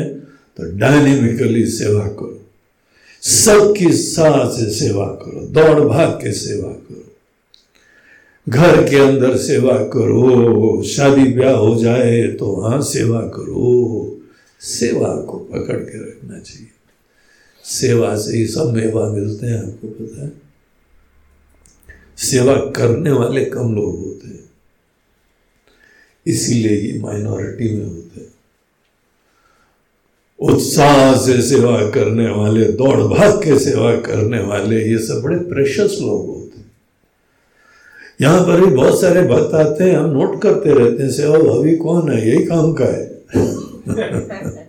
तो डायनेमिकली सेवा करो। सबकी साथ से सेवा करो, दौड़ भाग के सेवा करो। घर के अंदर सेवा करो, शादी ब्याह हो जाए तो वहाँ सेवा करो। सेवा को पकड़ के रखना चाहिए। सेवा से ही सब मेवा मिलते हैं, आपको पता है। सेवा करने वाले कम लोग होते हैं। इसीलिए ये माइनॉरिटी में होते हैं। उत्साह से सेवा करने वाले, दौड़ भाग के सेवा करने वाले, ये सब बड़े प्रेशस लोग होते हैं। यहाँ पर भी बहुत सारे भक्त आते हैं, हम नोट करते रहते हैं, सेवा भावी कौन है? यही काम का है।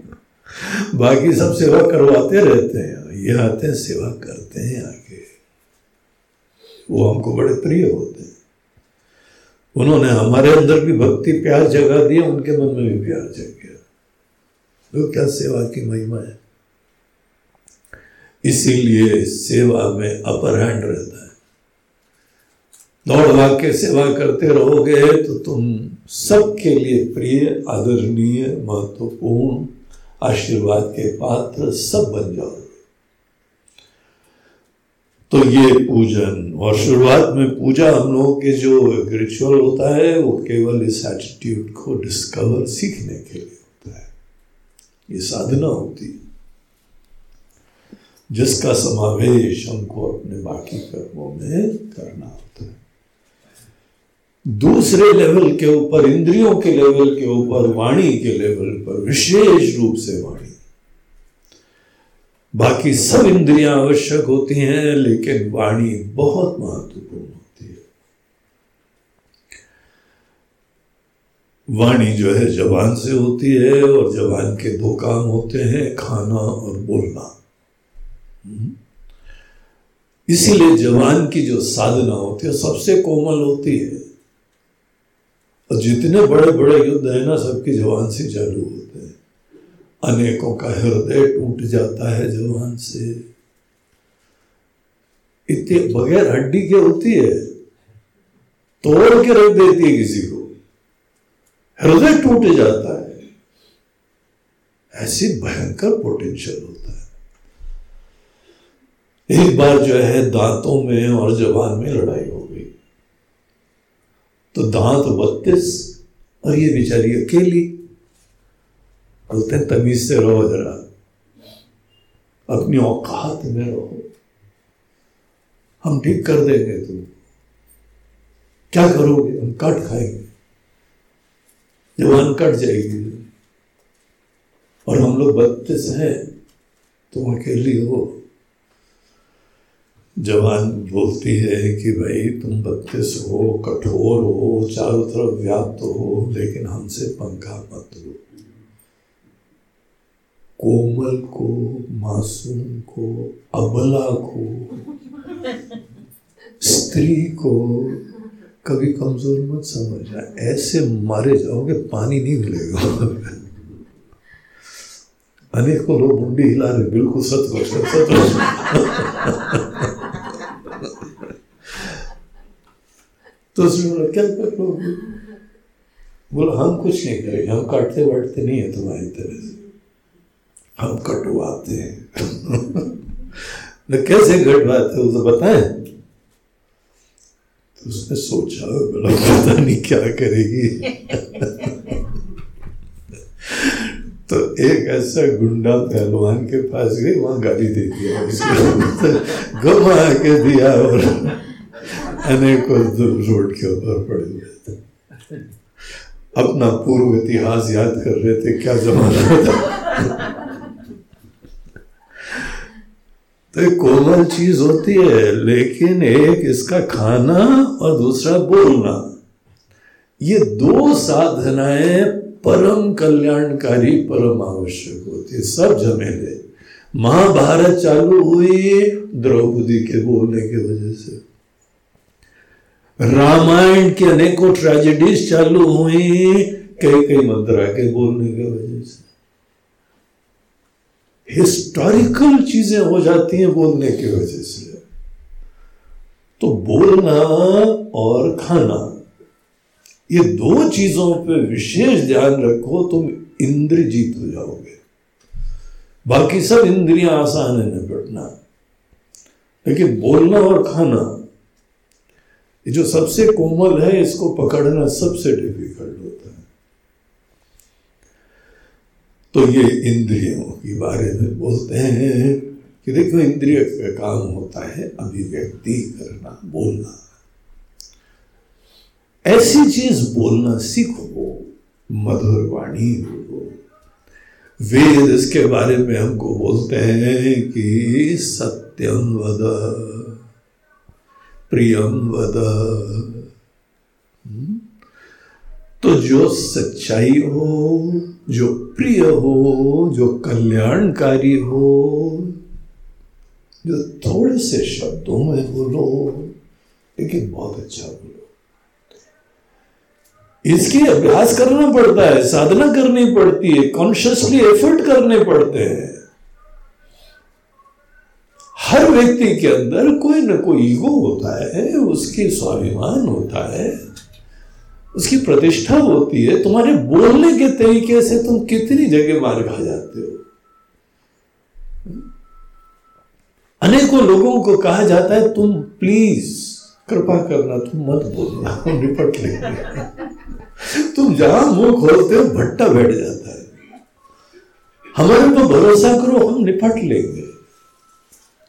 बाकी सब सेवा करवाते रहते हैं, ये आते हैं, सेवा करते हैं आगे। वो हमको बड़े प्रिय होते हैं। उन्होंने हमारे अंदर भी भक्ति, प्यार जगा दिया, उनके मन में भी प्यार जग तो क्या सेवा की महिमा है? इसीलिए सेवा में अपर हैंड रहता है। दौड़ भाग के सेवा करते रहोगे तो तुम सबके लिए प्रिय, आदरणीय, महत्वपूर्ण, आशीर्वाद के पात्र सब बन जाओगे। तो ये पूजन और शुरुआत में पूजा हम लोगों के जो रिचुअल होता है, वो केवल इस एटीट्यूड को डिस्कवर सीखने के लिए। ये साधना होती है। जिसका समावेश हमको अपने बाकी कर्मों में करना होता है। दूसरे लेवल के ऊपर, इंद्रियों के लेवल के ऊपर, वाणी के लेवल पर विशेष रूप से वाणी। बाकी सब इंद्रियाँ आवश्यक होती हैं, लेकिन वाणी बहुत महत्वपूर्ण होती है वाणी जो है जबान से होती है और जबान के दो काम होते हैं, खाना और बोलना। इसीलिए जबान की जो साधना होती है, सबसे कोमल होती है। और जितने बड़े बड़े युद्ध है ना, सबकी जवान से चालू होते हैं। अनेकों का हृदय टूट जाता है जवान से। इतने बगैर हड्डी के होती है। तोड़ के रख देती है किसी को। हृदय टूट जाता है। ऐसी भयंकर पोटेंशियल होता है। एक बार जो है दांतों में और जवान में लड़ाई हो गई। तो दांत बत्तीस और ये बेचारी अकेली। बोलते हैं, तमीज से रहो जरा। अपनी औकात में रहो। हम ठीक कर देंगे तुम क्या करोगे? हम कट खाएँगे। जवान कट जाएगी। और हम लोग बत्तीस हैं तुम अकेली हो। जवान बोलती है कि भाई, तुम बत्तीस हो, कठोर हो, चारों तरफ़ व्याप्त हो, लेकिन हमसे पंखा मत लो। कोमल को, मासूम को, अबला को, स्त्री को कभी कमज़ोर मत समझना ऐसे मारे जाओगे, पानी नहीं मिलेगा। अनेकों लोग मुंडी हिला रहे, बिल्कुल सच सच तो बोला, क्या कर बोला, हम कुछ नहीं करेंगे, हम काटते वाटते नहीं है तुम्हारी तरह से। हम कटवाते हैं। कैसे कटवाते बताए तो उसने सोचा बोला पता नहीं क्या करेगी? तो एक ऐसा गुंडा पहलवान के पास गई, वहाँ गाली दे दिया। घुमा के दिया और अनेकों रोड के ऊपर पड़ थे। अपना पूर्व इतिहास याद कर रहे थे, क्या जमाना था? तो एक कोमल चीज़ होती है, लेकिन एक इसका खाना और दूसरा बोलना। ये दो साधनाएँ परम कल्याणकारी, परम आवश्यक होती है, सब झमेले महाभारत चालू हुई द्रौपदी के बोलने की वजह से। रामायण की अनेकों ट्रेजेडीज चालू हुई कई कई मंत्रा के बोलने की वजह से। हिस्टोरिकल चीज़ें हो जाती हैं बोलने की वजह से। तो बोलना और खाना, ये दो चीज़ों पे विशेष ध्यान रखो, तुम इंद्रजीत हो जाओगे। बाकी सब इंद्रियाँ आसान है निपटना। लेकिन बोलना और खाना, ये जो सबसे कोमल है, इसको पकड़ना सबसे डिफ़िकल्ट होता है तो ये इंद्रियों के बारे में बोलते हैं कि देखो, इंद्रिय का काम होता है अभिव्यक्ति करना, बोलना। ऐसी चीज़ बोलना सीखो, मधुर वाणी बोलो। वेद इसके बारे में हमको बोलते हैं कि सत्यम वद प्रियम वद। हम्म? तो जो सच्चाई हो जो प्रिय हो, जो कल्याणकारी हो, जो थोड़े से शब्दों में बोलो, लेकिन बहुत अच्छा बोलो। इसकी अभ्यास करना पड़ता है, साधना करनी पड़ती है कॉन्शियसली एफर्ट करने पड़ते हैं। हर व्यक्ति के अंदर कोई ना कोई ईगो होता है, उसकी स्वाभिमान होता है। उसकी प्रतिष्ठा होती है, तुम्हारे बोलने के तरीके से तुम कितनी जगह मार खा जाते हो। अनेकों लोगों को कहा जाता है, तुम प्लीज़ कृपा करना, तुम मत बोलना निपट लेंगे। तुम जहाँ मुँह खोलते हो, भट्टा बैठ जाता है। हमारे पर भरोसा करो, हम निपट लेंगे।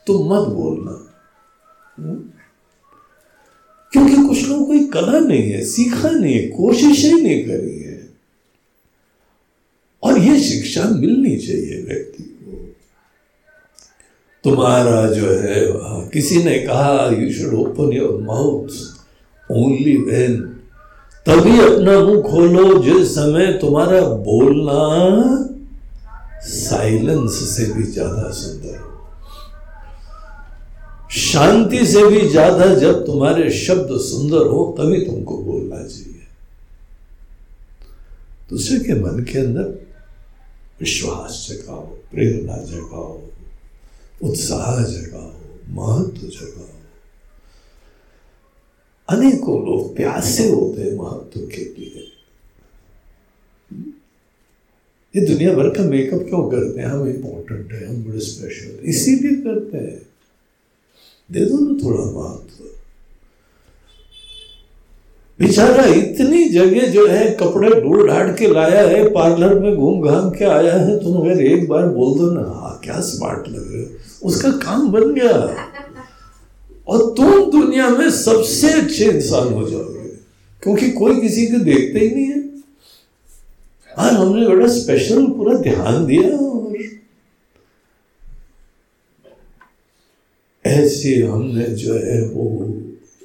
तुम मत बोलना? क्योंकि कुछ लोगों को कला नहीं है, सीखा नहीं है, कोशिश ही नहीं करी है। और ये शिक्षा मिलनी चाहिए व्यक्ति को। तुम्हारा जो है किसी ने कहा you should open your mouth only when तभी अपना मुँह खोलो, जिस समय तुम्हारा बोलना साइलेंस से भी ज़्यादा सुंदर शांति से भी ज़्यादा जब तुम्हारे शब्द सुंदर हो, तभी तुमको बोलना चाहिए। दूसरे के मन के अंदर विश्वास जगाओ, प्रेरणा जगाओ, उत्साह जगाओ, महत्व जगाओ। अनेकों लोग प्यासे होते हैं महत्व के लिए। ये दुनिया भर का मेकअप क्यों करते हैं? हम इंपॉर्टेंट है, हम बड़े स्पेशल इसीलिए करते हैं। दे दो ना थोड़ा महत्व बेचारा इतनी जगह जो है कपड़े ढूंढ ढाड़ के लाया है, पार्लर में घूम घाम के आया है तुम अगर एक बार बोल दो ना। हाँ क्या स्मार्ट लग रहे उसका काम बन गया। और तुम दुनिया में सबसे अच्छे इंसान हो जाओगे, क्योंकि कोई किसी को देखते ही नहीं है। हाँ हमने बड़ा स्पेशल पूरा ध्यान दिया और ऐसे हमने जो है वो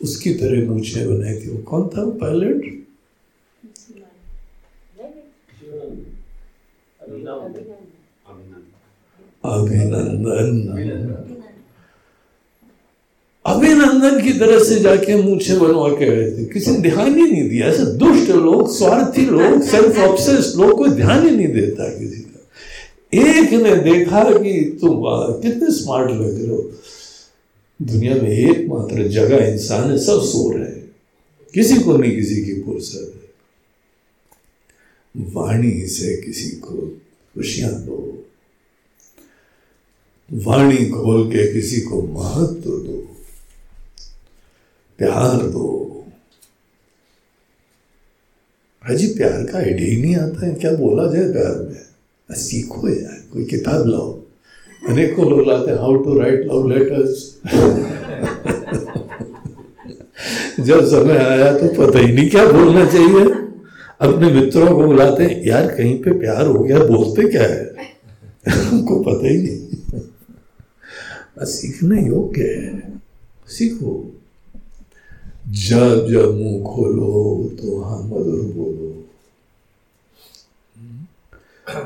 उसकी तरह मूछे बनाई थी। वो कौन था? वो पायलट? अभिनंदन। अभिनंदन की तरह से जाके मूछे बनवा के गए थे। किसी ने ध्यान ही नहीं दिया। ऐसे दुष्ट लोग, स्वार्थी लोग सेल्फ ऑब्सेस लोग को ध्यान ही नहीं देता किसी का। एक ने देखा कि तुम, कितने स्मार्ट लग रहे हो। दुनिया में एकमात्र जगह इंसान है, सब सो रहे हैं। किसी को नहीं, किसी की फुर्सत है। वाणी से किसी को खुशियाँ दो। वाणी खोल के किसी को महत्व दो। प्यार दो। हाजी प्यार का आइडिया ही नहीं आता है। क्या बोला जाए प्यार में? सीखो यार, कोई किताब लाओ। अनेकों लोग लाते हैं how to write love letters जब समय आया तो पता ही नहीं क्या बोलना चाहिए। अपने मित्रों को बुलाते हैं, यार, कहीं पे प्यार हो गया, बोलते क्या है? उनको पता ही नहीं। सीखने योग्य है। सीखो। जब जब मुँह खोलो तो हाँ मधुर बोलो।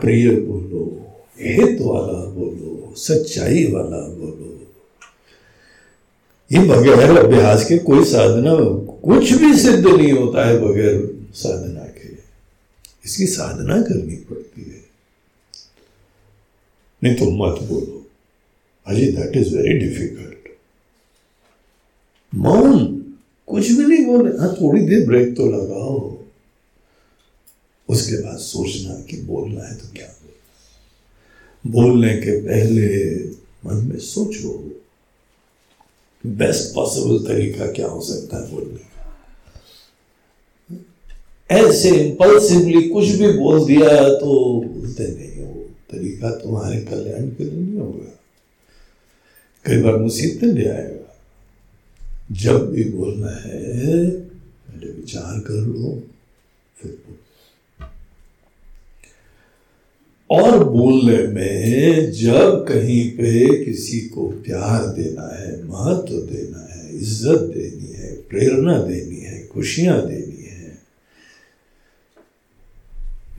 प्रिय बोलो। हित वाला बोलो, सच्चाई वाला बोलो। ये बगैर अभ्यास के कोई साधना, कुछ भी सिद्ध नहीं होता है बगैर साधना के। इसकी साधना करनी पड़ती है। नहीं तो मत बोलो। अजी दैट इज़ वेरी डिफ़िकल्ट मौन, कुछ भी नहीं बोले हाँ थोड़ी देर ब्रेक तो लगाओ। उसके बाद सोचना कि बोलना है तो क्या बोलना के पहले मन में सोचो बेस्ट पॉसिबल तरीका क्या हो सकता है बोलने का? ऐसे इंपल्सिवली कुछ भी बोल दिया तो बोलते नहीं हो। तरीका तुम्हारे कल्याण के लिए नहीं होगा। कई बार मुसीबतें ले आएगा। जब भी बोलना है, पहले विचार कर लो, फिर और बोलने में जब कहीं पे किसी को प्यार देना है, महत्व देना है, इज़्ज़त देनी है, प्रेरणा देनी है, खुशियाँ देनी है,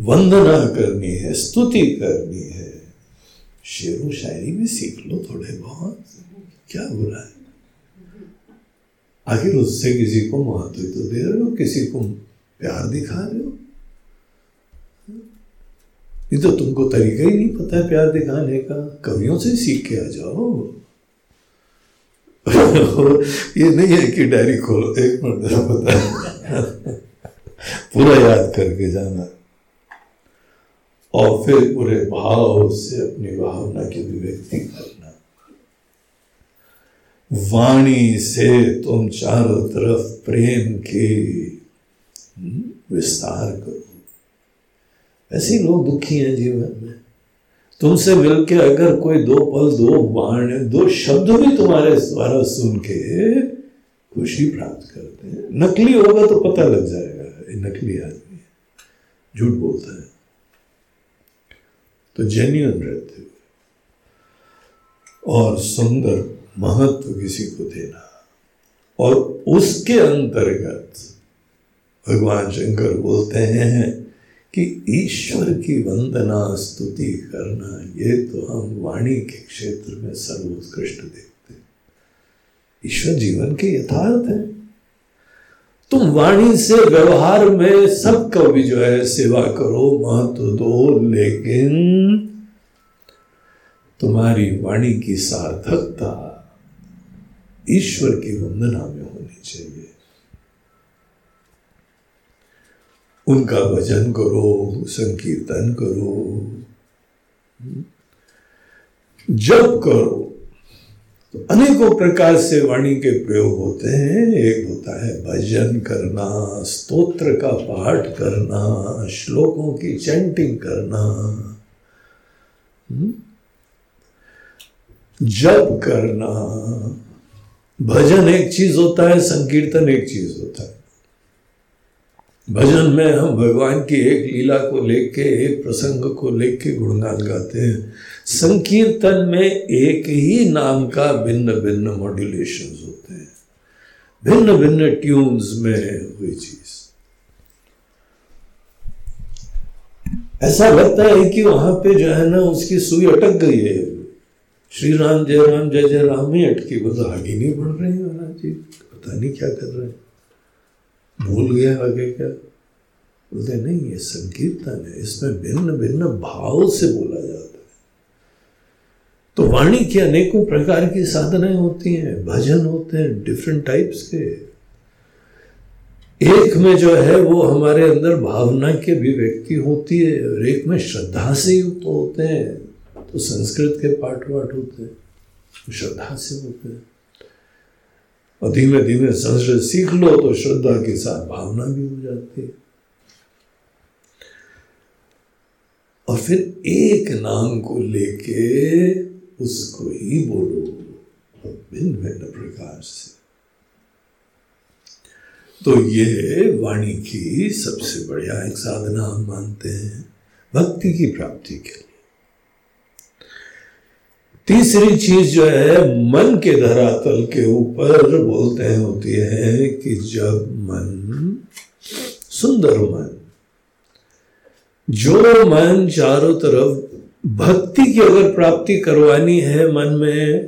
वंदना करनी है, स्तुति करनी है, शेर शायरी में सीख लो थोड़े बहुत। क्या बुरा है? आखिर उससे किसी को महत्व तो दे रहे हो, किसी को प्यार दिखा रहे हो? ये तो तुमको तरीका ही नहीं पता है प्यार दिखाने का। कवियों से सीख के आ जाओ। ये नहीं है कि डायरी खोलो एक मिनट पता पूरा याद करके जाना। और फिर पूरे भाव से अपनी भावना की अभिव्यक्ति करना। वाणी से तुम चारों तरफ़ प्रेम के हम्म, विस्तार करो। ऐसे लोग दुखी हैं जीवन में। तुमसे मिलके अगर कोई दो पल, दो बाण दो शब्द भी तुम्हारे द्वारा सुन के खुशी प्राप्त करते हैं। नकली होगा तो पता लग जाएगा, ये नकली आदमी झूठ बोलता है। तो जेन्यून रहते हुए। और सुंदर महत्व किसी को देना। और उसके अंतर्गत भगवान शंकर बोलते हैं कि ईश्वर की वंदना, स्तुति करना, ये तो हम वाणी के क्षेत्र में सर्वोत्कृष्ट देखते ईश्वर जीवन के यथार्थ है। तुम वाणी से व्यवहार में सबका भी जो है, सेवा करो, महत्व दो, लेकिन तुम्हारी वाणी की सार्थकता ईश्वर की वंदना में होनी चाहिए उनका भजन करो, संकीर्तन करो। जब करो। तो अनेकों प्रकार से वाणी के प्रयोग होते हैं। एक होता है भजन करना, स्तोत्र का पाठ करना, श्लोकों की चैंटिंग करना। हम्म? जब करना। भजन एक चीज़ होता है, संकीर्तन एक चीज़ होता है। भजन में हम भगवान की एक लीला को लेके, एक प्रसंग को लेके गुणगान गाते हैं। संकीर्तन में एक ही नाम का भिन्न भिन्न मॉड्यूलेशन होते हैं। भिन्न भिन्न ट्यून्स में हुई चीज़। ऐसा लगता है कि वहाँ पे जो है ना, उसकी सुई अटक गई है। श्री राम, जय राम, जय जय राम ही अटकी वो तो आगे नहीं बढ़ रहे हैं महाराज जी। पता नहीं क्या कर रहे हैं। भूल गया आगे क्या बोलते, नहीं, ये संकीर्तन है, इसमें भिन्न भिन्न भाव से बोला जाता है। तो वाणी की अनेकों प्रकार की साधनाएँ होती हैं, भजन होते हैं डिफरेंट टाइप्स के। एक में जो है, वो हमारे अंदर भावना की अभिव्यक्ति होती है, और एक में श्रद्धा से युक्त होते हैं तो संस्कृत के पाठ वाठ होते हैं, श्रद्धा से होते हैं। और धीमे धीमे संस्कृत सीख लो तो श्रद्धा के साथ भावना भी हो जाती है। और फिर एक नाम को लेके उसको ही बोलो भिन्न भिन्न प्रकार से। तो ये वाणी की सबसे बढ़िया एक साधना हम मानते हैं, भक्ति की प्राप्ति के लिए। तीसरी चीज़ जो है, मन के धरातल के ऊपर बोलते हैं, होती है कि जब मन, सुंदर मन, जो मन चारों तरफ़ भक्ति की अगर प्राप्ति करवानी है मन में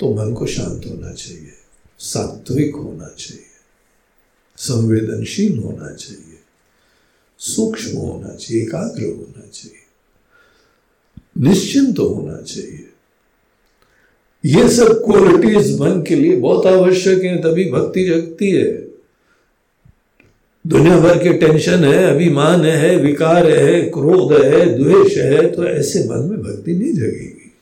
तो मन को शांत होना चाहिए, सात्विक होना चाहिए, संवेदनशील होना चाहिए, सूक्ष्म होना चाहिए, एकाग्र होना चाहिए, निश्चिंत होना चाहिए। ये सब क्वालिटीज मन के लिए बहुत आवश्यक है, तभी भक्ति जगती है। दुनिया भर के टेंशन है, अभिमान है, विकार है, क्रोध है, द्वेष है तो ऐसे मन में भक्ति नहीं जगेगी।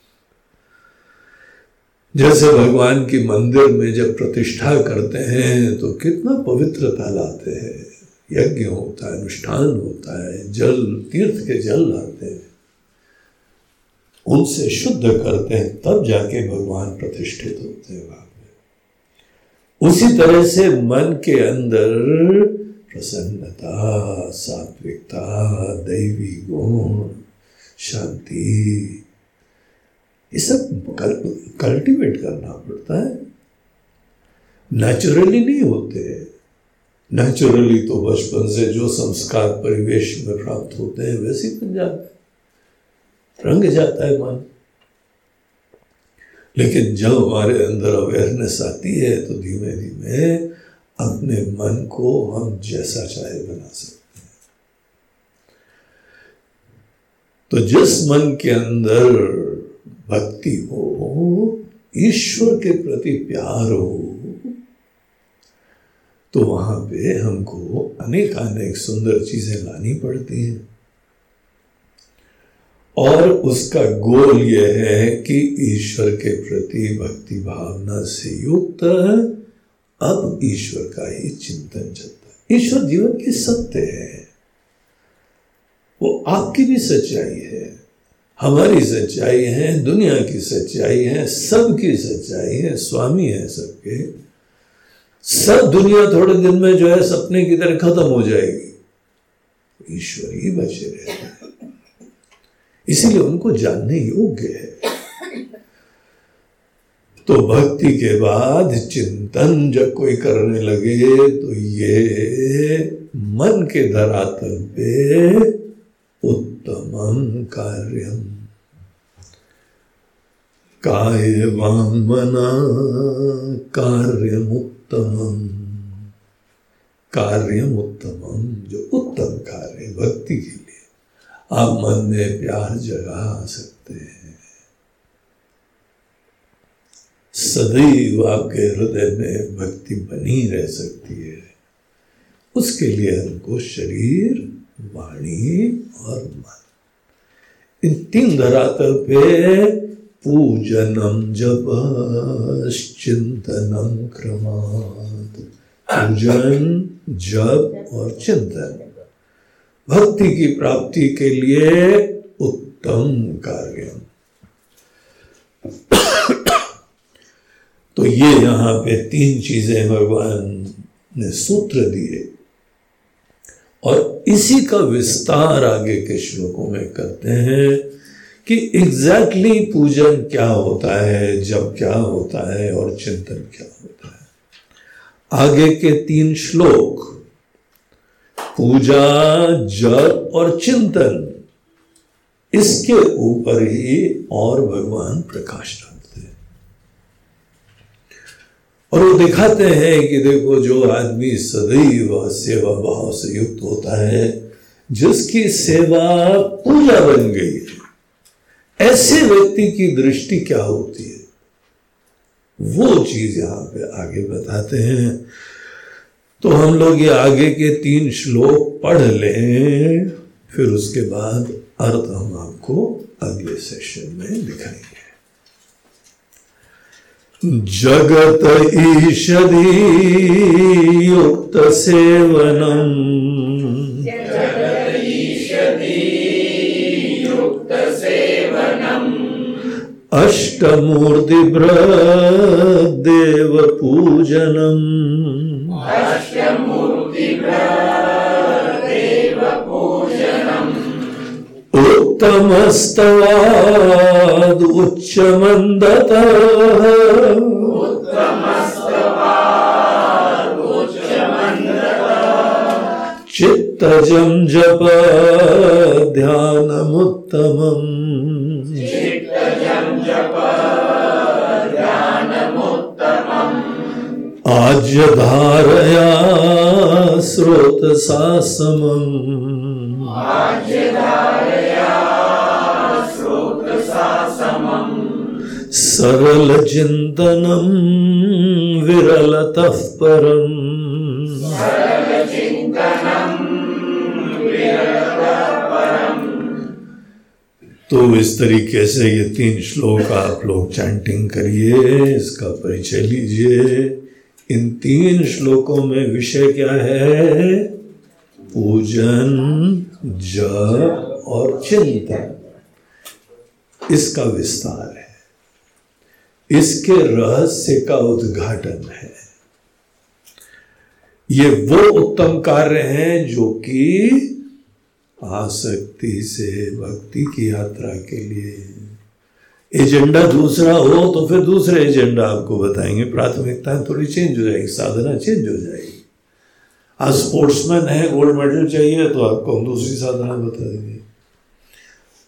जैसे भगवान की मंदिर में जब प्रतिष्ठा करते हैं तो कितना पवित्रता लाते हैं। यज्ञ होता है, अनुष्ठान होता है, जल, तीर्थ के जल लाते हैं। उनसे शुद्ध करते हैं, तब जाके भगवान प्रतिष्ठित होते हैं पे उसी तरह से मन के अंदर प्रसन्नता, सात्विकता, दैवी गुण, शांति, ये सब कल्टीवेट करना पड़ता है। नेचुरली नहीं होते नेचुरली तो बचपन से जो संस्कार परिवेश में प्राप्त होते हैं, वैसे बन जाते रंग जाता है मन। लेकिन जब हमारे अंदर अवेयरनेस आती है तो धीमे धीमे अपने मन को हम जैसा चाहे बना सकते हैं। तो जिस मन के अंदर भक्ति हो, ईश्वर के प्रति प्यार हो तो वहाँ पे हमको अनेक अनेक सुंदर चीज़ें लानी पड़ती हैं। और उसका गोल यह है कि ईश्वर के प्रति भक्ति भावना से युक्त अब ईश्वर का ही चिंतन चलता है। ईश्वर जीवन की सत्य है। वो आपकी भी सच्चाई है। हमारी सच्चाई है, दुनिया की सच्चाई है, सबकी सच्चाई है, स्वामी है सबके। सब दुनिया थोड़े दिन में जो है सपने की तरह खत्म हो जाएगी। ईश्वर ही बचे रहते इसीलिए उनको जानने योग्य है। तो भक्ति के बाद चिंतन जब कोई करने लगे तो ये मन के धरातल पे उत्तम कार्यम काय मना कार्यमुत्तम। कार्यमुत्तम जो उत्तम कार्य, भक्ति के आप मन में प्यार जगा सकते हैं। सदैव आपके हृदय में भक्ति बनी रह सकती है। उसके लिए हमको शरीर, वाणी और मन। इन तीन धरातल पे पूजनम जब चिंतनम क्रमात। पूजन जब और चिंतन। भक्ति की प्राप्ति के लिए उत्तम कार्य तो ये यहाँ पे तीन चीज़ें भगवान ने सूत्र दिए। और इसी का विस्तार आगे के श्लोकों में करते हैं कि एग्जैक्टली exactly पूजन क्या होता है जब क्या होता है और चिंतन क्या होता है। आगे के तीन श्लोक पूजा, जप और चिंतन, इसके ऊपर ही और भगवान प्रकाश डालते हैं। और वो दिखाते हैं कि देखो, जो आदमी सदैव सेवा भाव से युक्त होता है, जिसकी सेवा पूजा बन गई है, ऐसे व्यक्ति की दृष्टि क्या होती है? वो चीज़ यहाँ पे आगे बताते हैं। तो हम लोग ये आगे के तीन श्लोक पढ़ लें। फिर उसके बाद अर्थ हम आपको अगले सेशन में दिखाएँगे। जगत ईशदी युक्त सेवनम। अष्टमूर्ति देव पूजनम उत्तमस्तवाद उच्चमन्दतः। चित्तजं जप ध्यानमुत्तमम्। आज्यधारया स्रोतसा समम् सरलचिन्तनं विरलतः परम्। तो इस तरीके से ये तीन श्लोक आप लोग चैंटिंग करिए, इसका परिचय लीजिए। इन तीन श्लोकों में विषय क्या है? पूजन जप और चिंतन इसका विस्तार है। इसके रहस्य का उद्घाटन है। ये वो उत्तम कार्य हैं जो कि आसक्ति से भक्ति की यात्रा के लिए एजेंडा दूसरा हो तो फिर दूसरे एजेंडा आपको बताएँगे। प्राथमिकताएँ थोड़ी चेंज हो जाएगी, साधना चेंज हो जाएगी। आज स्पोर्ट्समैन है गोल्ड मेडल चाहिए तो आपको हम दूसरी साधना बता देंगे।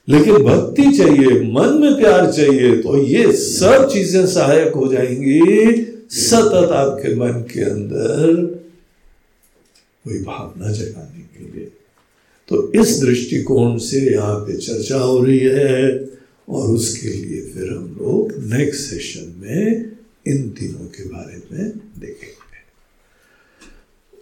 लेकिन भक्ति चाहिए, मन में प्यार चाहिए तो ये सब चीज़ें सहायक हो जाएँगी सतत आपके मन के अंदर कोई भावना जगाने के लिए। तो इस दृष्टिकोण से यहाँ पे चर्चा हो रही है, और उसके लिए फिर हम लोग नेक्स्ट सेशन में इन तीनों के बारे में देखेंगे।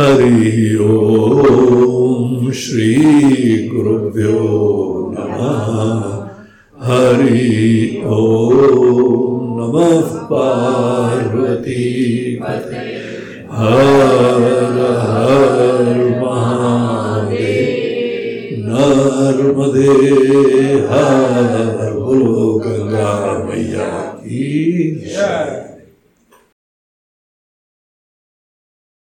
हरि ओम श्री गुरुभ्यो नमः। हरि ओम नमः पार्वती हर हर महादेव। नर्मदे हर बोलो गंगा मैया की जय।